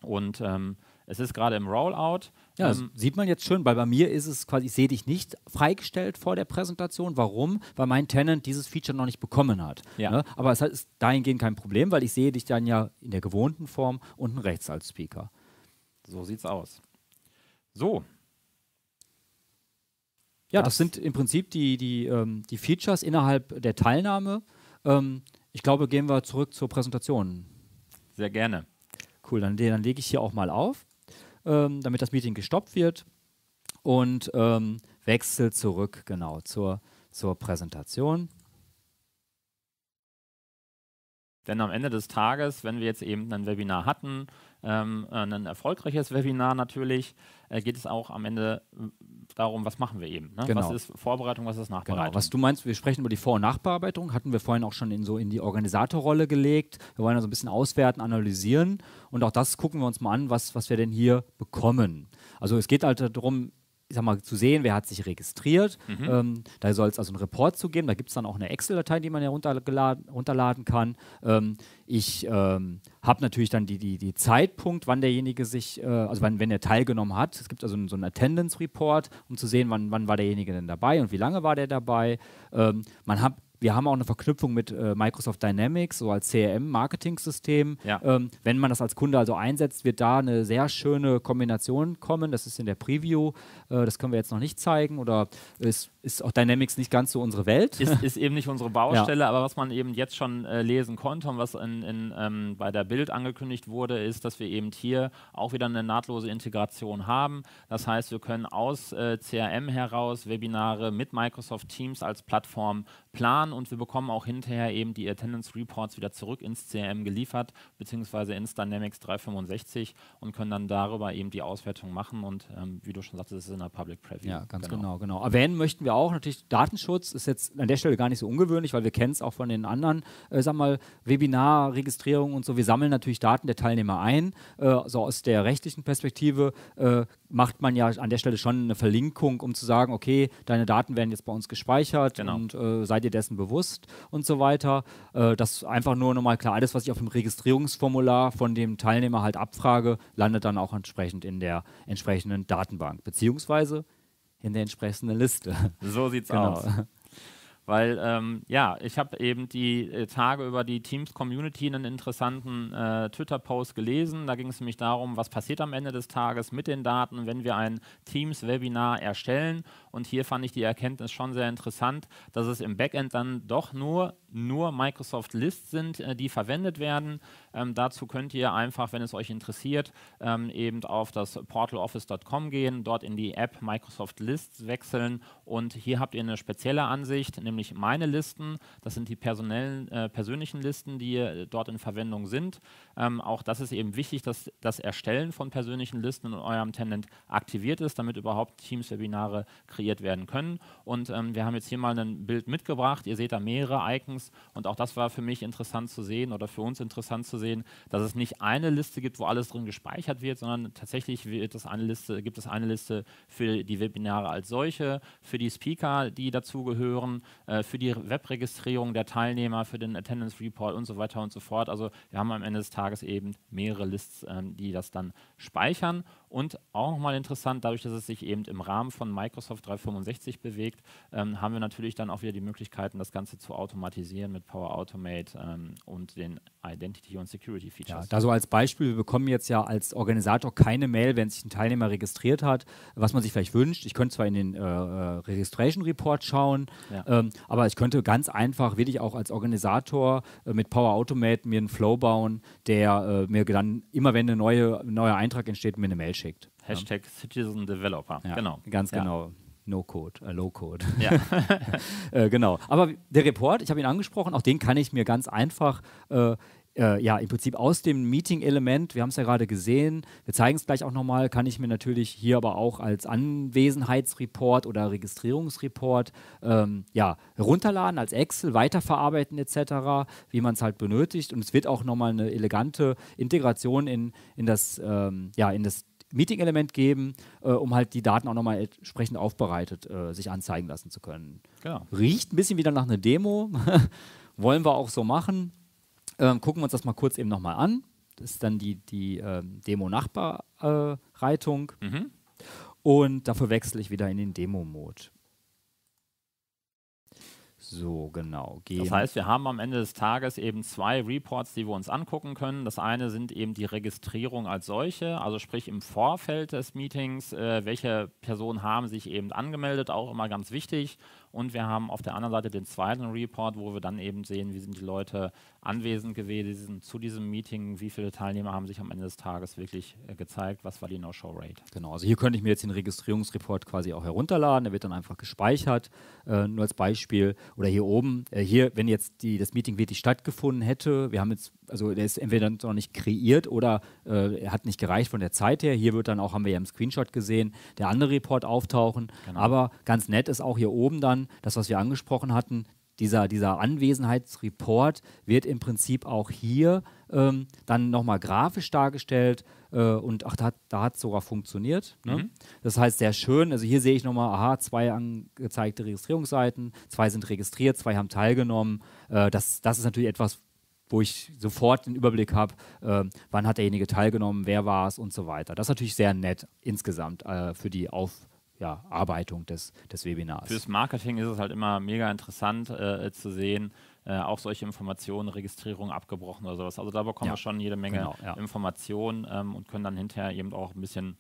Und ähm, es ist gerade im Rollout. Ja, ähm, sieht man jetzt schön, weil bei mir ist es quasi, ich sehe dich nicht freigestellt vor der Präsentation. Warum? Weil mein Tenant dieses Feature noch nicht bekommen hat. Ja. Ne? Aber es ist dahingehend kein Problem, weil ich sehe dich dann ja in der gewohnten Form unten rechts als Speaker. So sieht's aus. So. Ja, das, das sind im Prinzip die, die, ähm, die Features innerhalb der Teilnahme. Ähm, ich glaube, gehen wir zurück zur Präsentation. Sehr gerne. Cool, dann, dann lege ich hier auch mal auf, ähm, damit das Meeting gestoppt wird und ähm, wechsel zurück genau zur, zur Präsentation. Denn am Ende des Tages, wenn wir jetzt eben ein Webinar hatten, ähm, ein erfolgreiches Webinar natürlich, äh, geht es auch am Ende äh, darum, was machen wir eben. Ne? Genau. Was ist Vorbereitung, was ist Nachbereitung. Genau. Was du meinst, wir sprechen über die Vor- und Nachbearbeitung, hatten wir vorhin auch schon in so in die Organisatorrolle gelegt. Wir wollen also ein bisschen auswerten, analysieren und auch das gucken wir uns mal an, was, was wir denn hier bekommen. Also es geht halt darum, ich sag mal, zu sehen, wer hat sich registriert. Mhm. Ähm, da soll es also einen Report zu geben. Da gibt es dann auch eine Excel-Datei, die man ja runterladen kann. Ähm, ich ähm, habe natürlich dann die, die, die Zeitpunkt, wann derjenige sich, äh, also wann, wenn er teilgenommen hat. Es gibt also so einen Attendance-Report, um zu sehen, wann, wann war derjenige denn dabei und wie lange war der dabei. Ähm, man hat wir haben auch eine Verknüpfung mit äh, Microsoft Dynamics, so als CRM-Marketing-System. Ja. Ähm, wenn man das als Kunde also einsetzt, wird da eine sehr schöne Kombination kommen. Das ist in der Preview. Äh, das können wir jetzt noch nicht zeigen. Oder ist, ist auch Dynamics nicht ganz so unsere Welt? Ist, ist eben nicht unsere Baustelle, ja. aber was man eben jetzt schon äh, lesen konnte und was in, in, ähm, bei der Bild angekündigt wurde, ist, dass wir eben hier auch wieder eine nahtlose Integration haben. Das heißt, wir können aus äh, CRM heraus Webinare mit Microsoft Teams als Plattform planen und wir bekommen auch hinterher eben die Attendance Reports wieder zurück ins CRM geliefert, beziehungsweise ins Dynamics 365 und können dann darüber eben die Auswertung machen und ähm, wie du schon sagtest, ist es in der Public Preview. Ja, ganz genau. genau, genau. Erwähnen möchten wir auch natürlich Datenschutz, ist jetzt an der Stelle gar nicht so ungewöhnlich, weil wir kennen es auch von den anderen, äh, sag mal, Webinar-Registrierungen und so. Wir sammeln natürlich Daten der Teilnehmer ein, äh, so aus der rechtlichen Perspektive äh, macht man ja an der Stelle schon eine Verlinkung, um zu sagen, okay, deine Daten werden jetzt bei uns gespeichert genau. und äh, seid ihr dessen bewusst und so weiter. Äh, das einfach nur nochmal klar, alles, was ich auf dem Registrierungsformular von dem Teilnehmer halt abfrage, landet dann auch entsprechend in der entsprechenden Datenbank, beziehungsweise in der entsprechenden Liste. So sieht's genau. aus. Weil, ähm, ja, ich habe eben die äh, Tage über die Teams-Community einen interessanten äh, Twitter-Post gelesen. Da ging es nämlich darum, was passiert am Ende des Tages mit den Daten, wenn wir ein Teams-Webinar erstellen. Und hier fand ich die Erkenntnis schon sehr interessant, dass es im Backend dann doch nur nur Microsoft Lists sind, äh, die verwendet werden. Ähm, dazu könnt ihr einfach, wenn es euch interessiert, ähm, eben auf das portaloffice.com gehen, dort in die App Microsoft Lists wechseln und hier habt ihr eine spezielle Ansicht, nämlich meine Listen. Das sind die personellen, äh, persönlichen Listen, die äh, dort in Verwendung sind. Ähm, auch das ist eben wichtig, dass das Erstellen von persönlichen Listen in eurem Tenant aktiviert ist, damit überhaupt Teams-Webinare kreiert werden können. Und ähm, wir haben jetzt hier mal ein Bild mitgebracht. Ihr seht da mehrere Icons und auch das war für mich interessant zu sehen oder für uns interessant zu sehen, dass es nicht eine Liste gibt, wo alles drin gespeichert wird, sondern tatsächlich wird es eine Liste, gibt es eine Liste für die Webinare als solche, für die Speaker, die dazugehören, äh, für die Webregistrierung der Teilnehmer, für den Attendance Report und so weiter und so fort. Also wir haben am Ende des Tages eben mehrere Lists, ähm, die das dann speichern und auch nochmal interessant, dadurch, dass es sich eben im Rahmen von Microsoft 365 bewegt, ähm, haben wir natürlich dann auch wieder die Möglichkeiten, das Ganze zu automatisieren mit Power Automate ähm, und den Identity und Security Features. Ja, da so als Beispiel, wir bekommen jetzt ja als Organisator keine Mail, wenn sich ein Teilnehmer registriert hat, was man sich vielleicht wünscht. Ich könnte zwar in den äh, äh Registration Report schauen, ja. ähm, aber ich könnte ganz einfach wirklich auch als Organisator äh, mit Power Automate mir einen Flow bauen, der äh, mir dann immer, wenn ein neue, neuer Eintrag entsteht, mir eine Mail schickt. Hashtag ja. Citizen Developer. Ja, genau. Ganz genau. No-Code, äh, Low-Code. Ja. äh, genau. Aber der Report, ich habe ihn angesprochen, auch den kann ich mir ganz einfach äh, äh, ja, im Prinzip aus dem Meeting-Element, wir haben es ja gerade gesehen, wir zeigen es gleich auch nochmal, kann ich mir natürlich hier aber auch als Anwesenheitsreport oder Registrierungsreport ähm, ja, runterladen, als Excel, weiterverarbeiten etc., wie man es halt benötigt. Und es wird auch nochmal eine elegante Integration in, in das, ähm, ja, in das Meeting-Element geben, äh, um halt die Daten auch nochmal entsprechend aufbereitet äh, sich anzeigen lassen zu können. Genau. Riecht ein bisschen wieder nach einer Demo. Wollen wir auch so machen. Ähm, gucken wir uns das mal kurz eben nochmal an. Das ist dann die, die ähm, Demo-Nachbereitung. Mhm. Und dafür wechsle ich wieder in den Demo-Mode. So, genau. Gehen. Das heißt, wir haben am Ende des Tages eben zwei Reports, die wir uns angucken können. Das eine sind eben die Registrierung als solche, also sprich im Vorfeld des Meetings, äh, welche Personen haben sich eben angemeldet, auch immer ganz wichtig. Und wir haben auf der anderen Seite den zweiten Report, wo wir dann eben sehen, wie sind die Leute anwesend gewesen zu diesem Meeting, wie viele Teilnehmer haben sich am Ende des Tages wirklich äh, gezeigt, was war die No-Show-Rate. Genau, also hier könnte ich mir jetzt den Registrierungsreport quasi auch herunterladen, der wird dann einfach gespeichert, äh, nur als Beispiel. Oder hier oben, äh, hier, wenn jetzt die, das Meeting wirklich stattgefunden hätte, wir haben jetzt, also der ist entweder noch nicht kreiert oder äh, er hat nicht gereicht von der Zeit her. Hier wird dann auch, haben wir ja im Screenshot gesehen, der andere Report auftauchen. Genau. Aber ganz nett ist auch hier oben dann, das, was wir angesprochen hatten, dieser, dieser Anwesenheitsreport wird im Prinzip auch hier ähm, dann nochmal grafisch dargestellt äh, und ach, da, da hat es sogar funktioniert. Ne? Mhm. Das heißt, sehr schön. Also hier sehe ich nochmal, aha, zwei angezeigte Registrierungsseiten, zwei sind registriert, zwei haben teilgenommen. Äh, das, das ist natürlich etwas, wo ich sofort den Überblick habe, äh, wann hat derjenige teilgenommen, wer war es und so weiter. Das ist natürlich sehr nett insgesamt äh, für die Auf ja, Arbeitung des, des Webinars. Fürs Marketing ist es halt immer mega interessant äh, zu sehen, äh, auch solche Informationen, Registrierung abgebrochen oder sowas. Also da bekommen Ja, wir schon jede Menge genau, ja. Informationen ähm, und können dann hinterher eben auch ein bisschen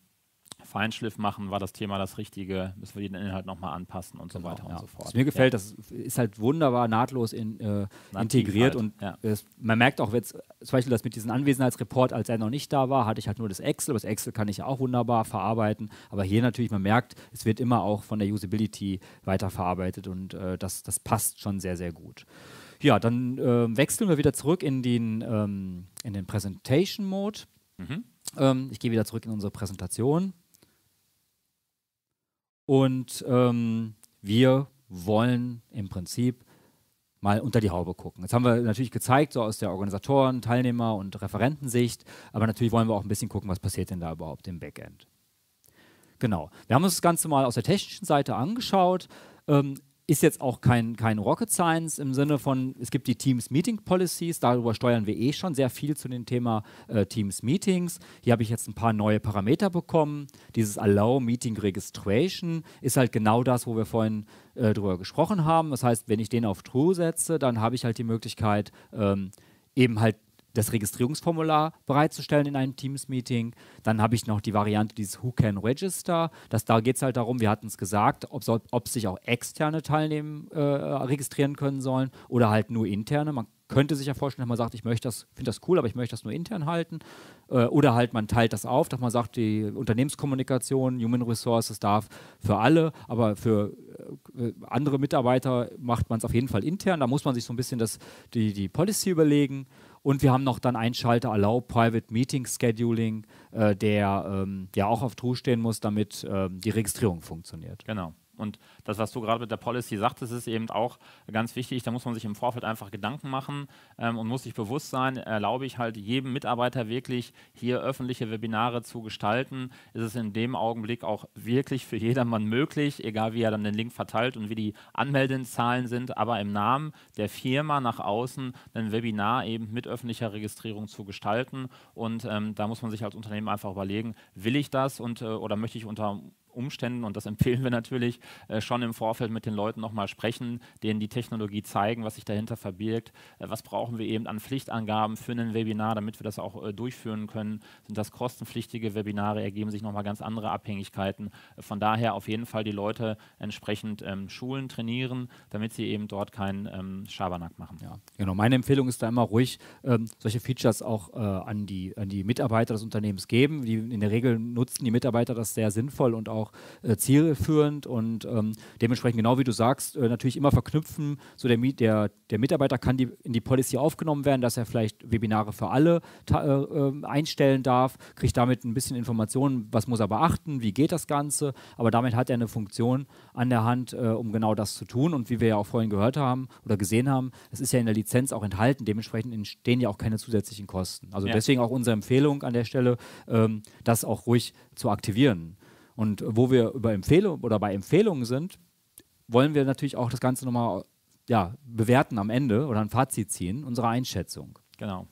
Feinschliff machen, war das Thema das Richtige, müssen wir den Inhalt nochmal anpassen und so weiter Genau, ja. und so fort. Was mir gefällt, das ist halt wunderbar nahtlos in, äh, integriert halt, und ja. es, man merkt auch jetzt zum Beispiel das mit diesem Anwesenheitsreport, als er noch nicht da war, hatte ich halt nur das Excel, aber das Excel kann ich ja auch wunderbar verarbeiten, aber hier natürlich, man merkt, es wird immer auch von der Usability weiterverarbeitet und äh, das, das passt schon sehr, sehr gut. Ja, dann ähm, wechseln wir wieder zurück in den, ähm, in den Presentation-Mode. Mhm. Ähm, ich gehe wieder zurück in unsere Präsentation. Und ähm, wir wollen im Prinzip mal unter die Haube gucken. Jetzt haben wir natürlich gezeigt, so aus der Organisatoren-, Teilnehmer- und Referentensicht, aber natürlich wollen wir auch ein bisschen gucken, was passiert denn da überhaupt im Backend. Genau. Wir haben uns das Ganze mal aus der technischen Seite angeschaut. Ähm, ist jetzt auch kein, kein Rocket Science im Sinne von, es gibt die Teams Meeting Policies, darüber steuern wir eh schon sehr viel zu dem Thema äh, Teams Meetings. Hier habe ich jetzt ein paar neue Parameter bekommen. Dieses Allow Meeting Registration ist halt genau das, wo wir vorhin äh, drüber gesprochen haben. Das heißt, wenn ich den auf True setze, dann habe ich halt die Möglichkeit, ähm, eben halt das Registrierungsformular bereitzustellen in einem Teams-Meeting. Dann habe ich noch die Variante dieses Who Can Register. Das, da geht es halt darum, wir hatten es gesagt, ob, soll, ob sich auch externe Teilnehmen äh, registrieren können sollen oder halt nur interne. Man könnte sich ja vorstellen, dass man sagt, ich möchte das, finde das cool, aber ich möchte das nur intern halten. Äh, oder halt man teilt das auf, dass man sagt, die Unternehmenskommunikation, Human Resources darf für alle, aber für äh, andere Mitarbeiter macht man es auf jeden Fall intern. Da muss man sich so ein bisschen das, die, die Policy überlegen. Und wir haben noch dann einen Schalter Allow Private Meeting Scheduling, äh, der ähm, ja auch auf True stehen muss, damit ähm, die Registrierung funktioniert. Genau. Und das, was du gerade mit der Policy sagtest, ist eben auch ganz wichtig. Da muss man sich im Vorfeld einfach Gedanken machen ähm, und muss sich bewusst sein, erlaube ich halt jedem Mitarbeiter wirklich hier öffentliche Webinare zu gestalten, ist es in dem Augenblick auch wirklich für jedermann möglich, egal wie er dann den Link verteilt und wie die Anmeldezahlen sind, aber im Namen der Firma nach außen ein Webinar eben mit öffentlicher Registrierung zu gestalten. Und ähm, da muss man sich als Unternehmen einfach überlegen, will ich das und, äh, oder möchte ich unter Umständen, und das empfehlen wir natürlich, äh, schon im Vorfeld mit den Leuten nochmal sprechen, denen die Technologie zeigen, was sich dahinter verbirgt. Äh, was brauchen wir eben an Pflichtangaben für ein Webinar, damit wir das auch äh, durchführen können? Sind das kostenpflichtige Webinare? Ergeben sich nochmal ganz andere Abhängigkeiten? Äh, von daher auf jeden Fall die Leute entsprechend ähm, schulen, trainieren, damit sie eben dort keinen ähm, Schabernack machen. Ja, genau. Meine Empfehlung ist da immer ruhig, ähm, solche Features auch äh, an, die, an die Mitarbeiter des Unternehmens geben. Die, in der Regel nutzen die Mitarbeiter das sehr sinnvoll und auch äh, zielführend und ähm, dementsprechend, genau wie du sagst, äh, natürlich immer verknüpfen. So der, der, der Mitarbeiter kann die, in die Policy aufgenommen werden, dass er vielleicht Webinare für alle äh, äh, einstellen darf, kriegt damit ein bisschen Informationen, was muss er beachten, wie geht das Ganze, aber damit hat er eine Funktion an der Hand, äh, um genau das zu tun. Und wie wir ja auch vorhin gehört haben oder gesehen haben, es ist ja in der Lizenz auch enthalten, dementsprechend entstehen ja auch keine zusätzlichen Kosten. Also Ja. deswegen auch unsere Empfehlung an der Stelle, ähm, das auch ruhig zu aktivieren. Und wo wir über Empfehlung oder bei Empfehlungen sind, wollen wir natürlich auch das Ganze nochmal ja, bewerten am Ende oder ein Fazit ziehen, unsere Einschätzung. Genau.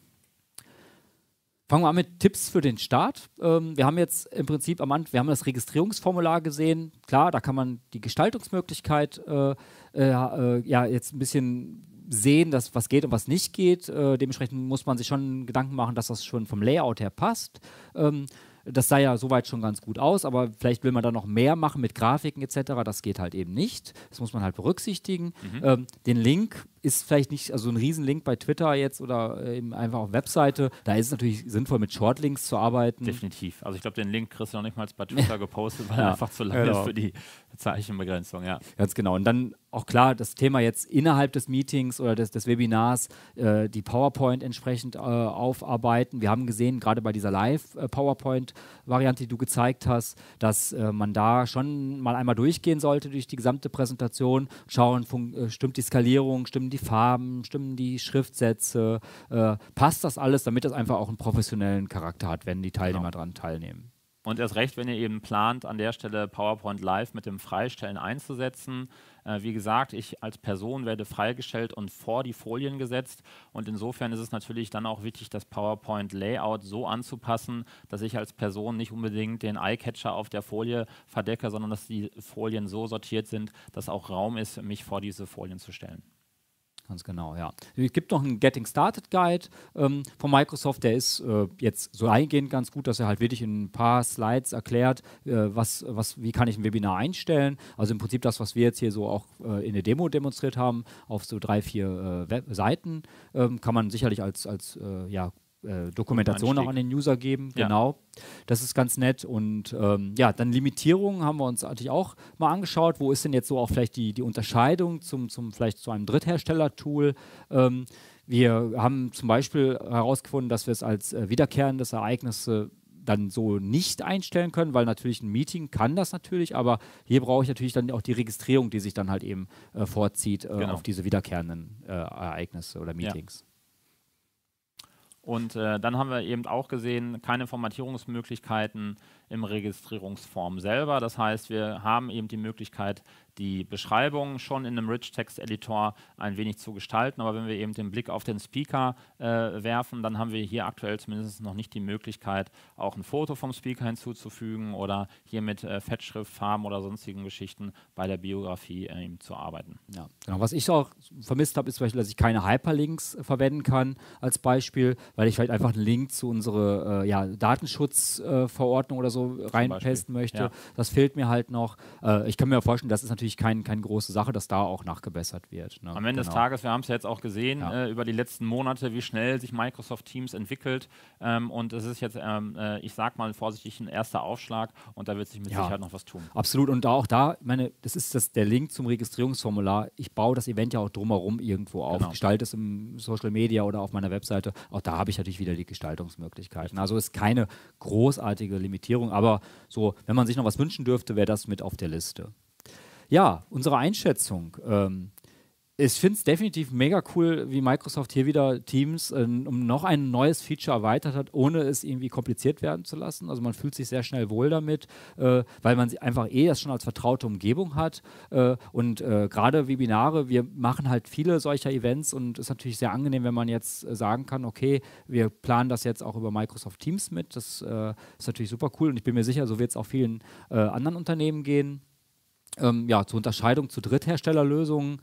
Fangen wir an mit Tipps für den Start. Ähm, wir haben jetzt im Prinzip am Anfang, wir haben das Registrierungsformular gesehen. Klar, da kann man die Gestaltungsmöglichkeit äh, äh, äh, ja jetzt ein bisschen sehen, dass was geht und was nicht geht. Äh, dementsprechend muss man sich schon Gedanken machen, dass das schon vom Layout her passt. Ähm, das sah ja soweit schon ganz gut aus, aber vielleicht will man da noch mehr machen mit Grafiken etc. Das geht halt eben nicht. Das muss man halt berücksichtigen. Ähm, den Link ist vielleicht nicht, also ein Riesenlink bei Twitter jetzt oder äh, eben einfach auf Webseite. Da ist es natürlich sinnvoll, mit Shortlinks zu arbeiten. Definitiv. Also ich glaube, den Link kriegst du noch nicht mal bei Twitter gepostet, weil Ja, er einfach zu lang genau. ist für die Zeichenbegrenzung, ja. Ganz genau. Und dann auch klar, das Thema jetzt innerhalb des Meetings oder des, des Webinars äh, die PowerPoint entsprechend äh, aufarbeiten. Wir haben gesehen, gerade bei dieser Live-PowerPoint-Variante, die du gezeigt hast, dass äh, man da schon mal einmal durchgehen sollte durch die gesamte Präsentation, schauen, äh, stimmt die Skalierung, stimmen die Farben, stimmen die Schriftsätze, äh, passt das alles, damit das einfach auch einen professionellen Charakter hat, wenn die Teilnehmer Genau. dran teilnehmen. Und erst recht, wenn ihr eben plant, an der Stelle PowerPoint Live mit dem Freistellen einzusetzen. Äh, wie gesagt, ich als Person werde freigestellt und vor die Folien gesetzt. Und insofern ist es natürlich dann auch wichtig, das PowerPoint Layout so anzupassen, dass ich als Person nicht unbedingt den Eyecatcher auf der Folie verdecke, sondern dass die Folien so sortiert sind, dass auch Raum ist, mich vor diese Folien zu stellen. Ganz genau, ja. Es gibt noch einen Getting Started Guide ähm, von Microsoft, der ist äh, jetzt so eingehend ganz gut, dass er halt wirklich in ein paar Slides erklärt, äh, was, was, wie kann ich ein Webinar einstellen. Also im Prinzip das, was wir jetzt hier so auch äh, in der Demo demonstriert haben, auf so drei, vier äh, Seiten, ähm, kann man sicherlich als, als äh, ja, äh, Dokumentation auch an den User geben. Ja. Genau. Das ist ganz nett. Und ähm, ja, dann Limitierungen haben wir uns natürlich auch mal angeschaut. Wo ist denn jetzt so auch vielleicht die, die Unterscheidung zum, zum vielleicht zu einem Dritthersteller-Tool? Ähm, wir haben zum Beispiel herausgefunden, dass wir es als äh, wiederkehrendes Ereignis dann so nicht einstellen können, weil natürlich ein Meeting kann das natürlich, aber hier brauche ich natürlich dann auch die Registrierung, die sich dann halt eben äh, vorzieht äh, genau. auf diese wiederkehrenden äh, Ereignisse oder Meetings. Ja. Und äh, dann haben wir eben auch gesehen, keine Formatierungsmöglichkeiten im Registrierungsform selber. Das heißt, wir haben eben die Möglichkeit, die Beschreibung schon in einem Rich Text Editor ein wenig zu gestalten. Aber wenn wir eben den Blick auf den Speaker äh, werfen, dann haben wir hier aktuell zumindest noch nicht die Möglichkeit, auch ein Foto vom Speaker hinzuzufügen oder hier mit äh, Fettschrift, Farben oder sonstigen Geschichten bei der Biografie äh, zu arbeiten. Ja, genau. Was ich auch vermisst habe, ist zum Beispiel, dass ich keine Hyperlinks verwenden kann als Beispiel, weil ich vielleicht einfach einen Link zu unserer äh, ja, Datenschutzverordnung oder so reinpesten möchte. Ja. Das fehlt mir halt noch. Äh, ich kann mir vorstellen, das ist natürlich natürlich kein, keine große Sache, dass da auch nachgebessert wird. Ne? Am Ende genau. des Tages, wir haben es ja jetzt auch gesehen ja. äh, über die letzten Monate, wie schnell sich Microsoft Teams entwickelt. Ähm, und es ist jetzt, ähm, äh, ich sag mal vorsichtig, ein erster Aufschlag und da wird sich mit ja. Sicherheit noch was tun. Absolut. Und auch da, meine, das ist das, der Link zum Registrierungsformular. Ich baue das Event ja auch drumherum irgendwo auf, genau. gestalte es im Social Media oder auf meiner Webseite. Auch da habe ich natürlich wieder die Gestaltungsmöglichkeiten. Also ist keine großartige Limitierung, aber so, wenn man sich noch was wünschen dürfte, wäre das mit auf der Liste. Ja, unsere Einschätzung. Ähm, ich finde es definitiv mega cool, wie Microsoft hier wieder Teams äh, um noch ein neues Feature erweitert hat, ohne es irgendwie kompliziert werden zu lassen. Also man fühlt sich sehr schnell wohl damit, äh, weil man sie einfach eh das schon als vertraute Umgebung hat. Äh, und äh, gerade Webinare, wir machen halt viele solcher Events und es ist natürlich sehr angenehm, wenn man jetzt äh, sagen kann, okay, wir planen das jetzt auch über Microsoft Teams mit. Das äh, ist natürlich super cool und ich bin mir sicher, so wird es auch vielen anderen Unternehmen gehen ähm, ja, zur Unterscheidung zu Drittherstellerlösungen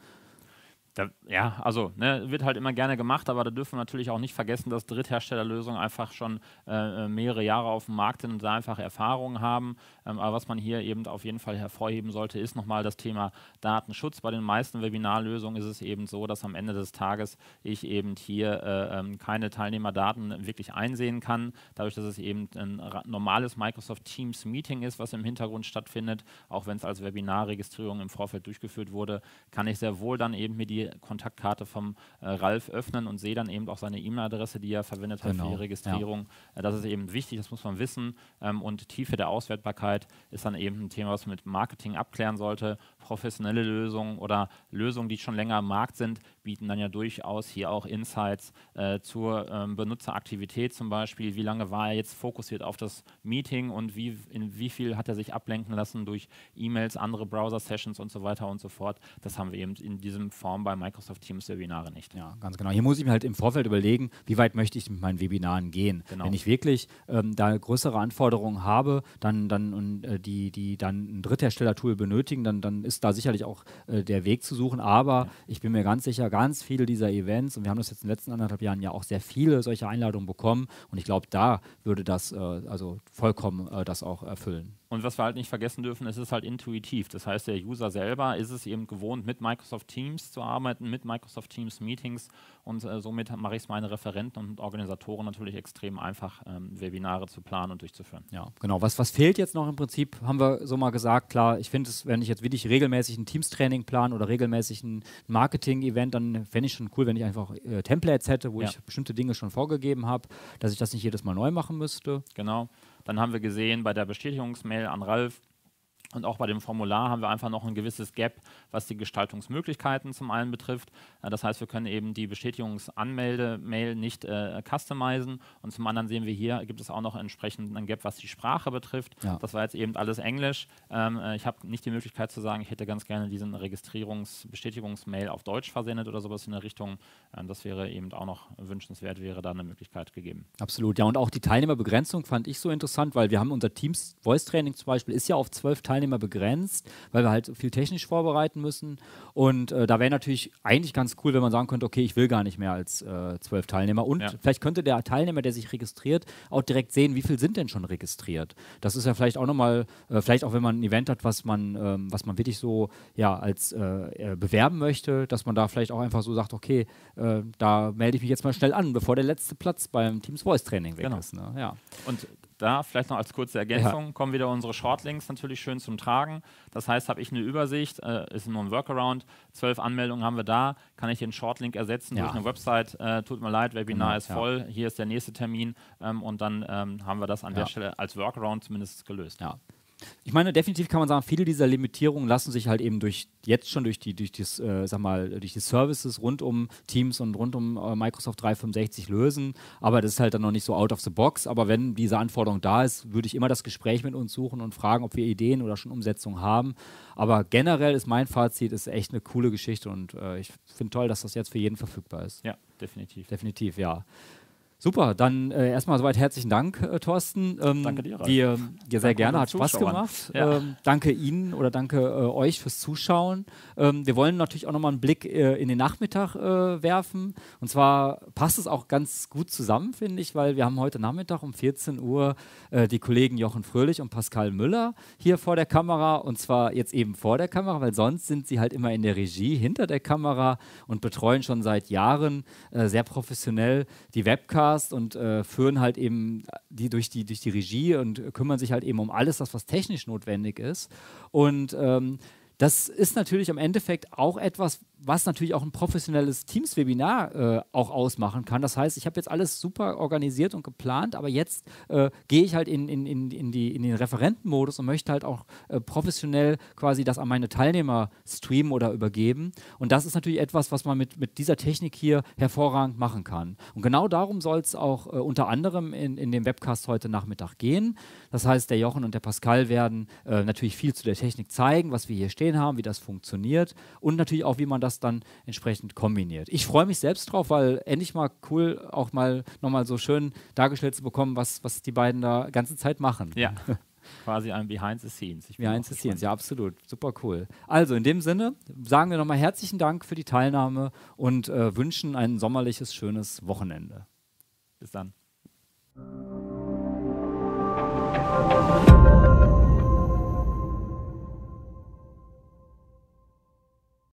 da, ja, also ne, wird halt immer gerne gemacht, aber da dürfen wir natürlich auch nicht vergessen, dass Drittherstellerlösungen einfach schon äh, äh, mehrere Jahre auf dem Markt sind und da einfach Erfahrungen haben. Ähm, aber was man hier eben auf jeden Fall hervorheben sollte, ist nochmal das Thema Datenschutz. Bei den meisten Webinarlösungen ist es eben so, dass am Ende des Tages ich eben hier äh, ähm, keine Teilnehmerdaten wirklich einsehen kann. Dadurch, dass es eben ein normales Microsoft Teams Meeting ist, was im Hintergrund stattfindet, auch wenn es als Webinarregistrierung im Vorfeld durchgeführt wurde, kann ich sehr wohl dann eben mir die Kontaktkarte vom äh, Ralf öffnen und sehe dann eben auch seine E-Mail-Adresse, die er verwendet hat genau. für die Registrierung. Ja. Äh, das ist eben wichtig, das muss man wissen. Ähm, und Tiefe der Auswertbarkeit ist dann eben ein Thema, was man mit Marketing abklären sollte. Professionelle Lösungen oder Lösungen, die schon länger am Markt sind, bieten dann ja durchaus hier auch Insights äh, zur ähm, Benutzeraktivität zum Beispiel. Wie lange war er jetzt fokussiert auf das Meeting und wie, in wie viel hat er sich ablenken lassen durch E-Mails, andere Browser-Sessions und so weiter und so fort. Das haben wir eben in diesem Form bei Microsoft Teams Webinare nicht. Ja, ganz genau. Hier muss ich mir halt im Vorfeld überlegen, wie weit möchte ich mit meinen Webinaren gehen. Genau. Wenn ich wirklich ähm, da größere Anforderungen habe, dann, dann und äh, die, die dann ein Dritthersteller-Tool benötigen, dann, dann ist da sicherlich auch äh, der Weg zu suchen. Aber ja. ich bin mir ganz sicher, ganz viele dieser Events, und wir haben das jetzt in den letzten anderthalb Jahren ja auch sehr viele solche Einladungen bekommen, und ich glaube, da würde das äh, also vollkommen äh, das auch erfüllen. Und was wir halt nicht vergessen dürfen, es ist halt intuitiv. Das heißt, der User selber ist es eben gewohnt, mit Microsoft Teams zu arbeiten, mit Microsoft Teams Meetings und äh, somit mache ich es meinen Referenten und Organisatoren natürlich extrem einfach, ähm, Webinare zu planen und durchzuführen. Ja, genau. Was, was fehlt jetzt noch im Prinzip, haben wir so mal gesagt, klar, ich finde es, wenn ich jetzt wirklich regelmäßig ein Teams-Training plane oder regelmäßig ein Marketing-Event, dann fände ich schon cool, wenn ich einfach äh, Templates hätte, wo ja. ich bestimmte Dinge schon vorgegeben habe, dass ich das nicht jedes Mal neu machen müsste. Genau. Dann haben wir gesehen bei der Bestätigungsmail an Ralf, Und auch bei dem Formular haben wir einfach noch ein gewisses Gap, was die Gestaltungsmöglichkeiten zum einen betrifft. Äh, das heißt, wir können eben die Bestätigungsanmelde-Mail nicht äh, customizen. Und zum anderen sehen wir hier, gibt es auch noch entsprechend ein Gap, was die Sprache betrifft. Ja. Das war jetzt eben alles Englisch. Ähm, äh, ich habe nicht die Möglichkeit zu sagen, ich hätte ganz gerne diesen Registrierungs-Bestätigungsmail auf Deutsch versendet oder sowas in der Richtung. Ähm, das wäre eben auch noch wünschenswert, wäre da eine Möglichkeit gegeben. Absolut, ja. Und auch die Teilnehmerbegrenzung fand ich so interessant, weil wir haben unser Teams Voice Training zum Beispiel ist ja auf zwölf Teilnehmer Teilnehmer begrenzt, weil wir halt viel technisch vorbereiten müssen. Und äh, da wäre natürlich eigentlich ganz cool, wenn man sagen könnte, okay, ich will gar nicht mehr als äh, zwölf Teilnehmer. Und ja. vielleicht könnte der Teilnehmer, der sich registriert, auch direkt sehen, wie viel sind denn schon registriert. Das ist ja vielleicht auch nochmal, äh, vielleicht auch wenn man ein Event hat, was man, ähm, was man wirklich so ja, als äh, äh, bewerben möchte, dass man da vielleicht auch einfach so sagt, okay, äh, da melde ich mich jetzt mal schnell an, bevor der letzte Platz beim Teams Voice Training weg genau. ist. Ne? Ja. Und da vielleicht noch als kurze Ergänzung ja. kommen wieder unsere Shortlinks natürlich schön zum Tragen. Das heißt, habe ich eine Übersicht, äh, ist nur ein Workaround, zwölf Anmeldungen haben wir da, kann ich den Shortlink ersetzen ja. durch eine Website. Äh, tut mir leid, Webinar genau, ist voll, hier ist der nächste Termin ähm, und dann ähm, haben wir das an der Stelle als Workaround zumindest gelöst. Ja. Ich meine, definitiv kann man sagen, viele dieser Limitierungen lassen sich halt eben durch jetzt schon durch die durch das, äh, sag mal, durch die Services rund um Teams und rund um äh, Microsoft 365 lösen. Aber das ist halt dann noch nicht so out of the box. Aber wenn diese Anforderung da ist, würde ich immer das Gespräch mit uns suchen und fragen, ob wir Ideen oder schon Umsetzungen haben. Aber generell ist mein Fazit, ist echt eine coole Geschichte und äh, ich finde toll, dass das jetzt für jeden verfügbar ist. Ja, definitiv. Definitiv, ja. Super, dann äh, erstmal soweit herzlichen Dank, äh, Thorsten. Ähm, danke dir. Ralf. Dir, dir sehr gerne, hat Spaß gemacht. Ja. Ähm, danke Ihnen oder danke äh, euch fürs Zuschauen. Ähm, wir wollen natürlich auch nochmal einen Blick äh, in den Nachmittag äh, werfen. Und zwar passt es auch ganz gut zusammen, finde ich, weil wir haben heute Nachmittag um 14 Uhr äh, die Kollegen Jochen Fröhlich und Pascal Müller hier vor der Kamera. Und zwar jetzt eben vor der Kamera, weil sonst sind sie halt immer in der Regie hinter der Kamera und betreuen schon seit Jahren sehr professionell die Webcasts Podcast und äh, führen halt eben die durch, die durch die Regie und kümmern sich halt eben um alles, das, was technisch notwendig ist. Und ähm, das ist natürlich am Endeffekt auch etwas, was natürlich auch ein professionelles Teams-Webinar äh, auch ausmachen kann. Das heißt, ich habe jetzt alles super organisiert und geplant, aber jetzt äh, gehe ich halt in, in, in, in, die, in den Referentenmodus und möchte halt auch äh, professionell quasi das an meine Teilnehmer streamen oder übergeben. Und das ist natürlich etwas, was man mit, mit dieser Technik hier hervorragend machen kann. Und genau darum soll es auch äh, unter anderem in, in dem Webcast heute Nachmittag gehen. Das heißt, der Jochen und der Pascal werden äh, natürlich viel zu der Technik zeigen, was wir hier stehen haben, wie das funktioniert und natürlich auch, wie man das das dann entsprechend kombiniert. Ich freue mich selbst drauf, weil endlich mal cool auch mal nochmal so schön dargestellt zu bekommen, was, was die beiden da ganze Zeit machen. Ja. Quasi ein Behind the Scenes. Behind the Scenes, ja, absolut. Super cool. Also in dem Sinne sagen wir nochmal herzlichen Dank für die Teilnahme und äh, wünschen ein sommerliches, schönes Wochenende. Bis dann.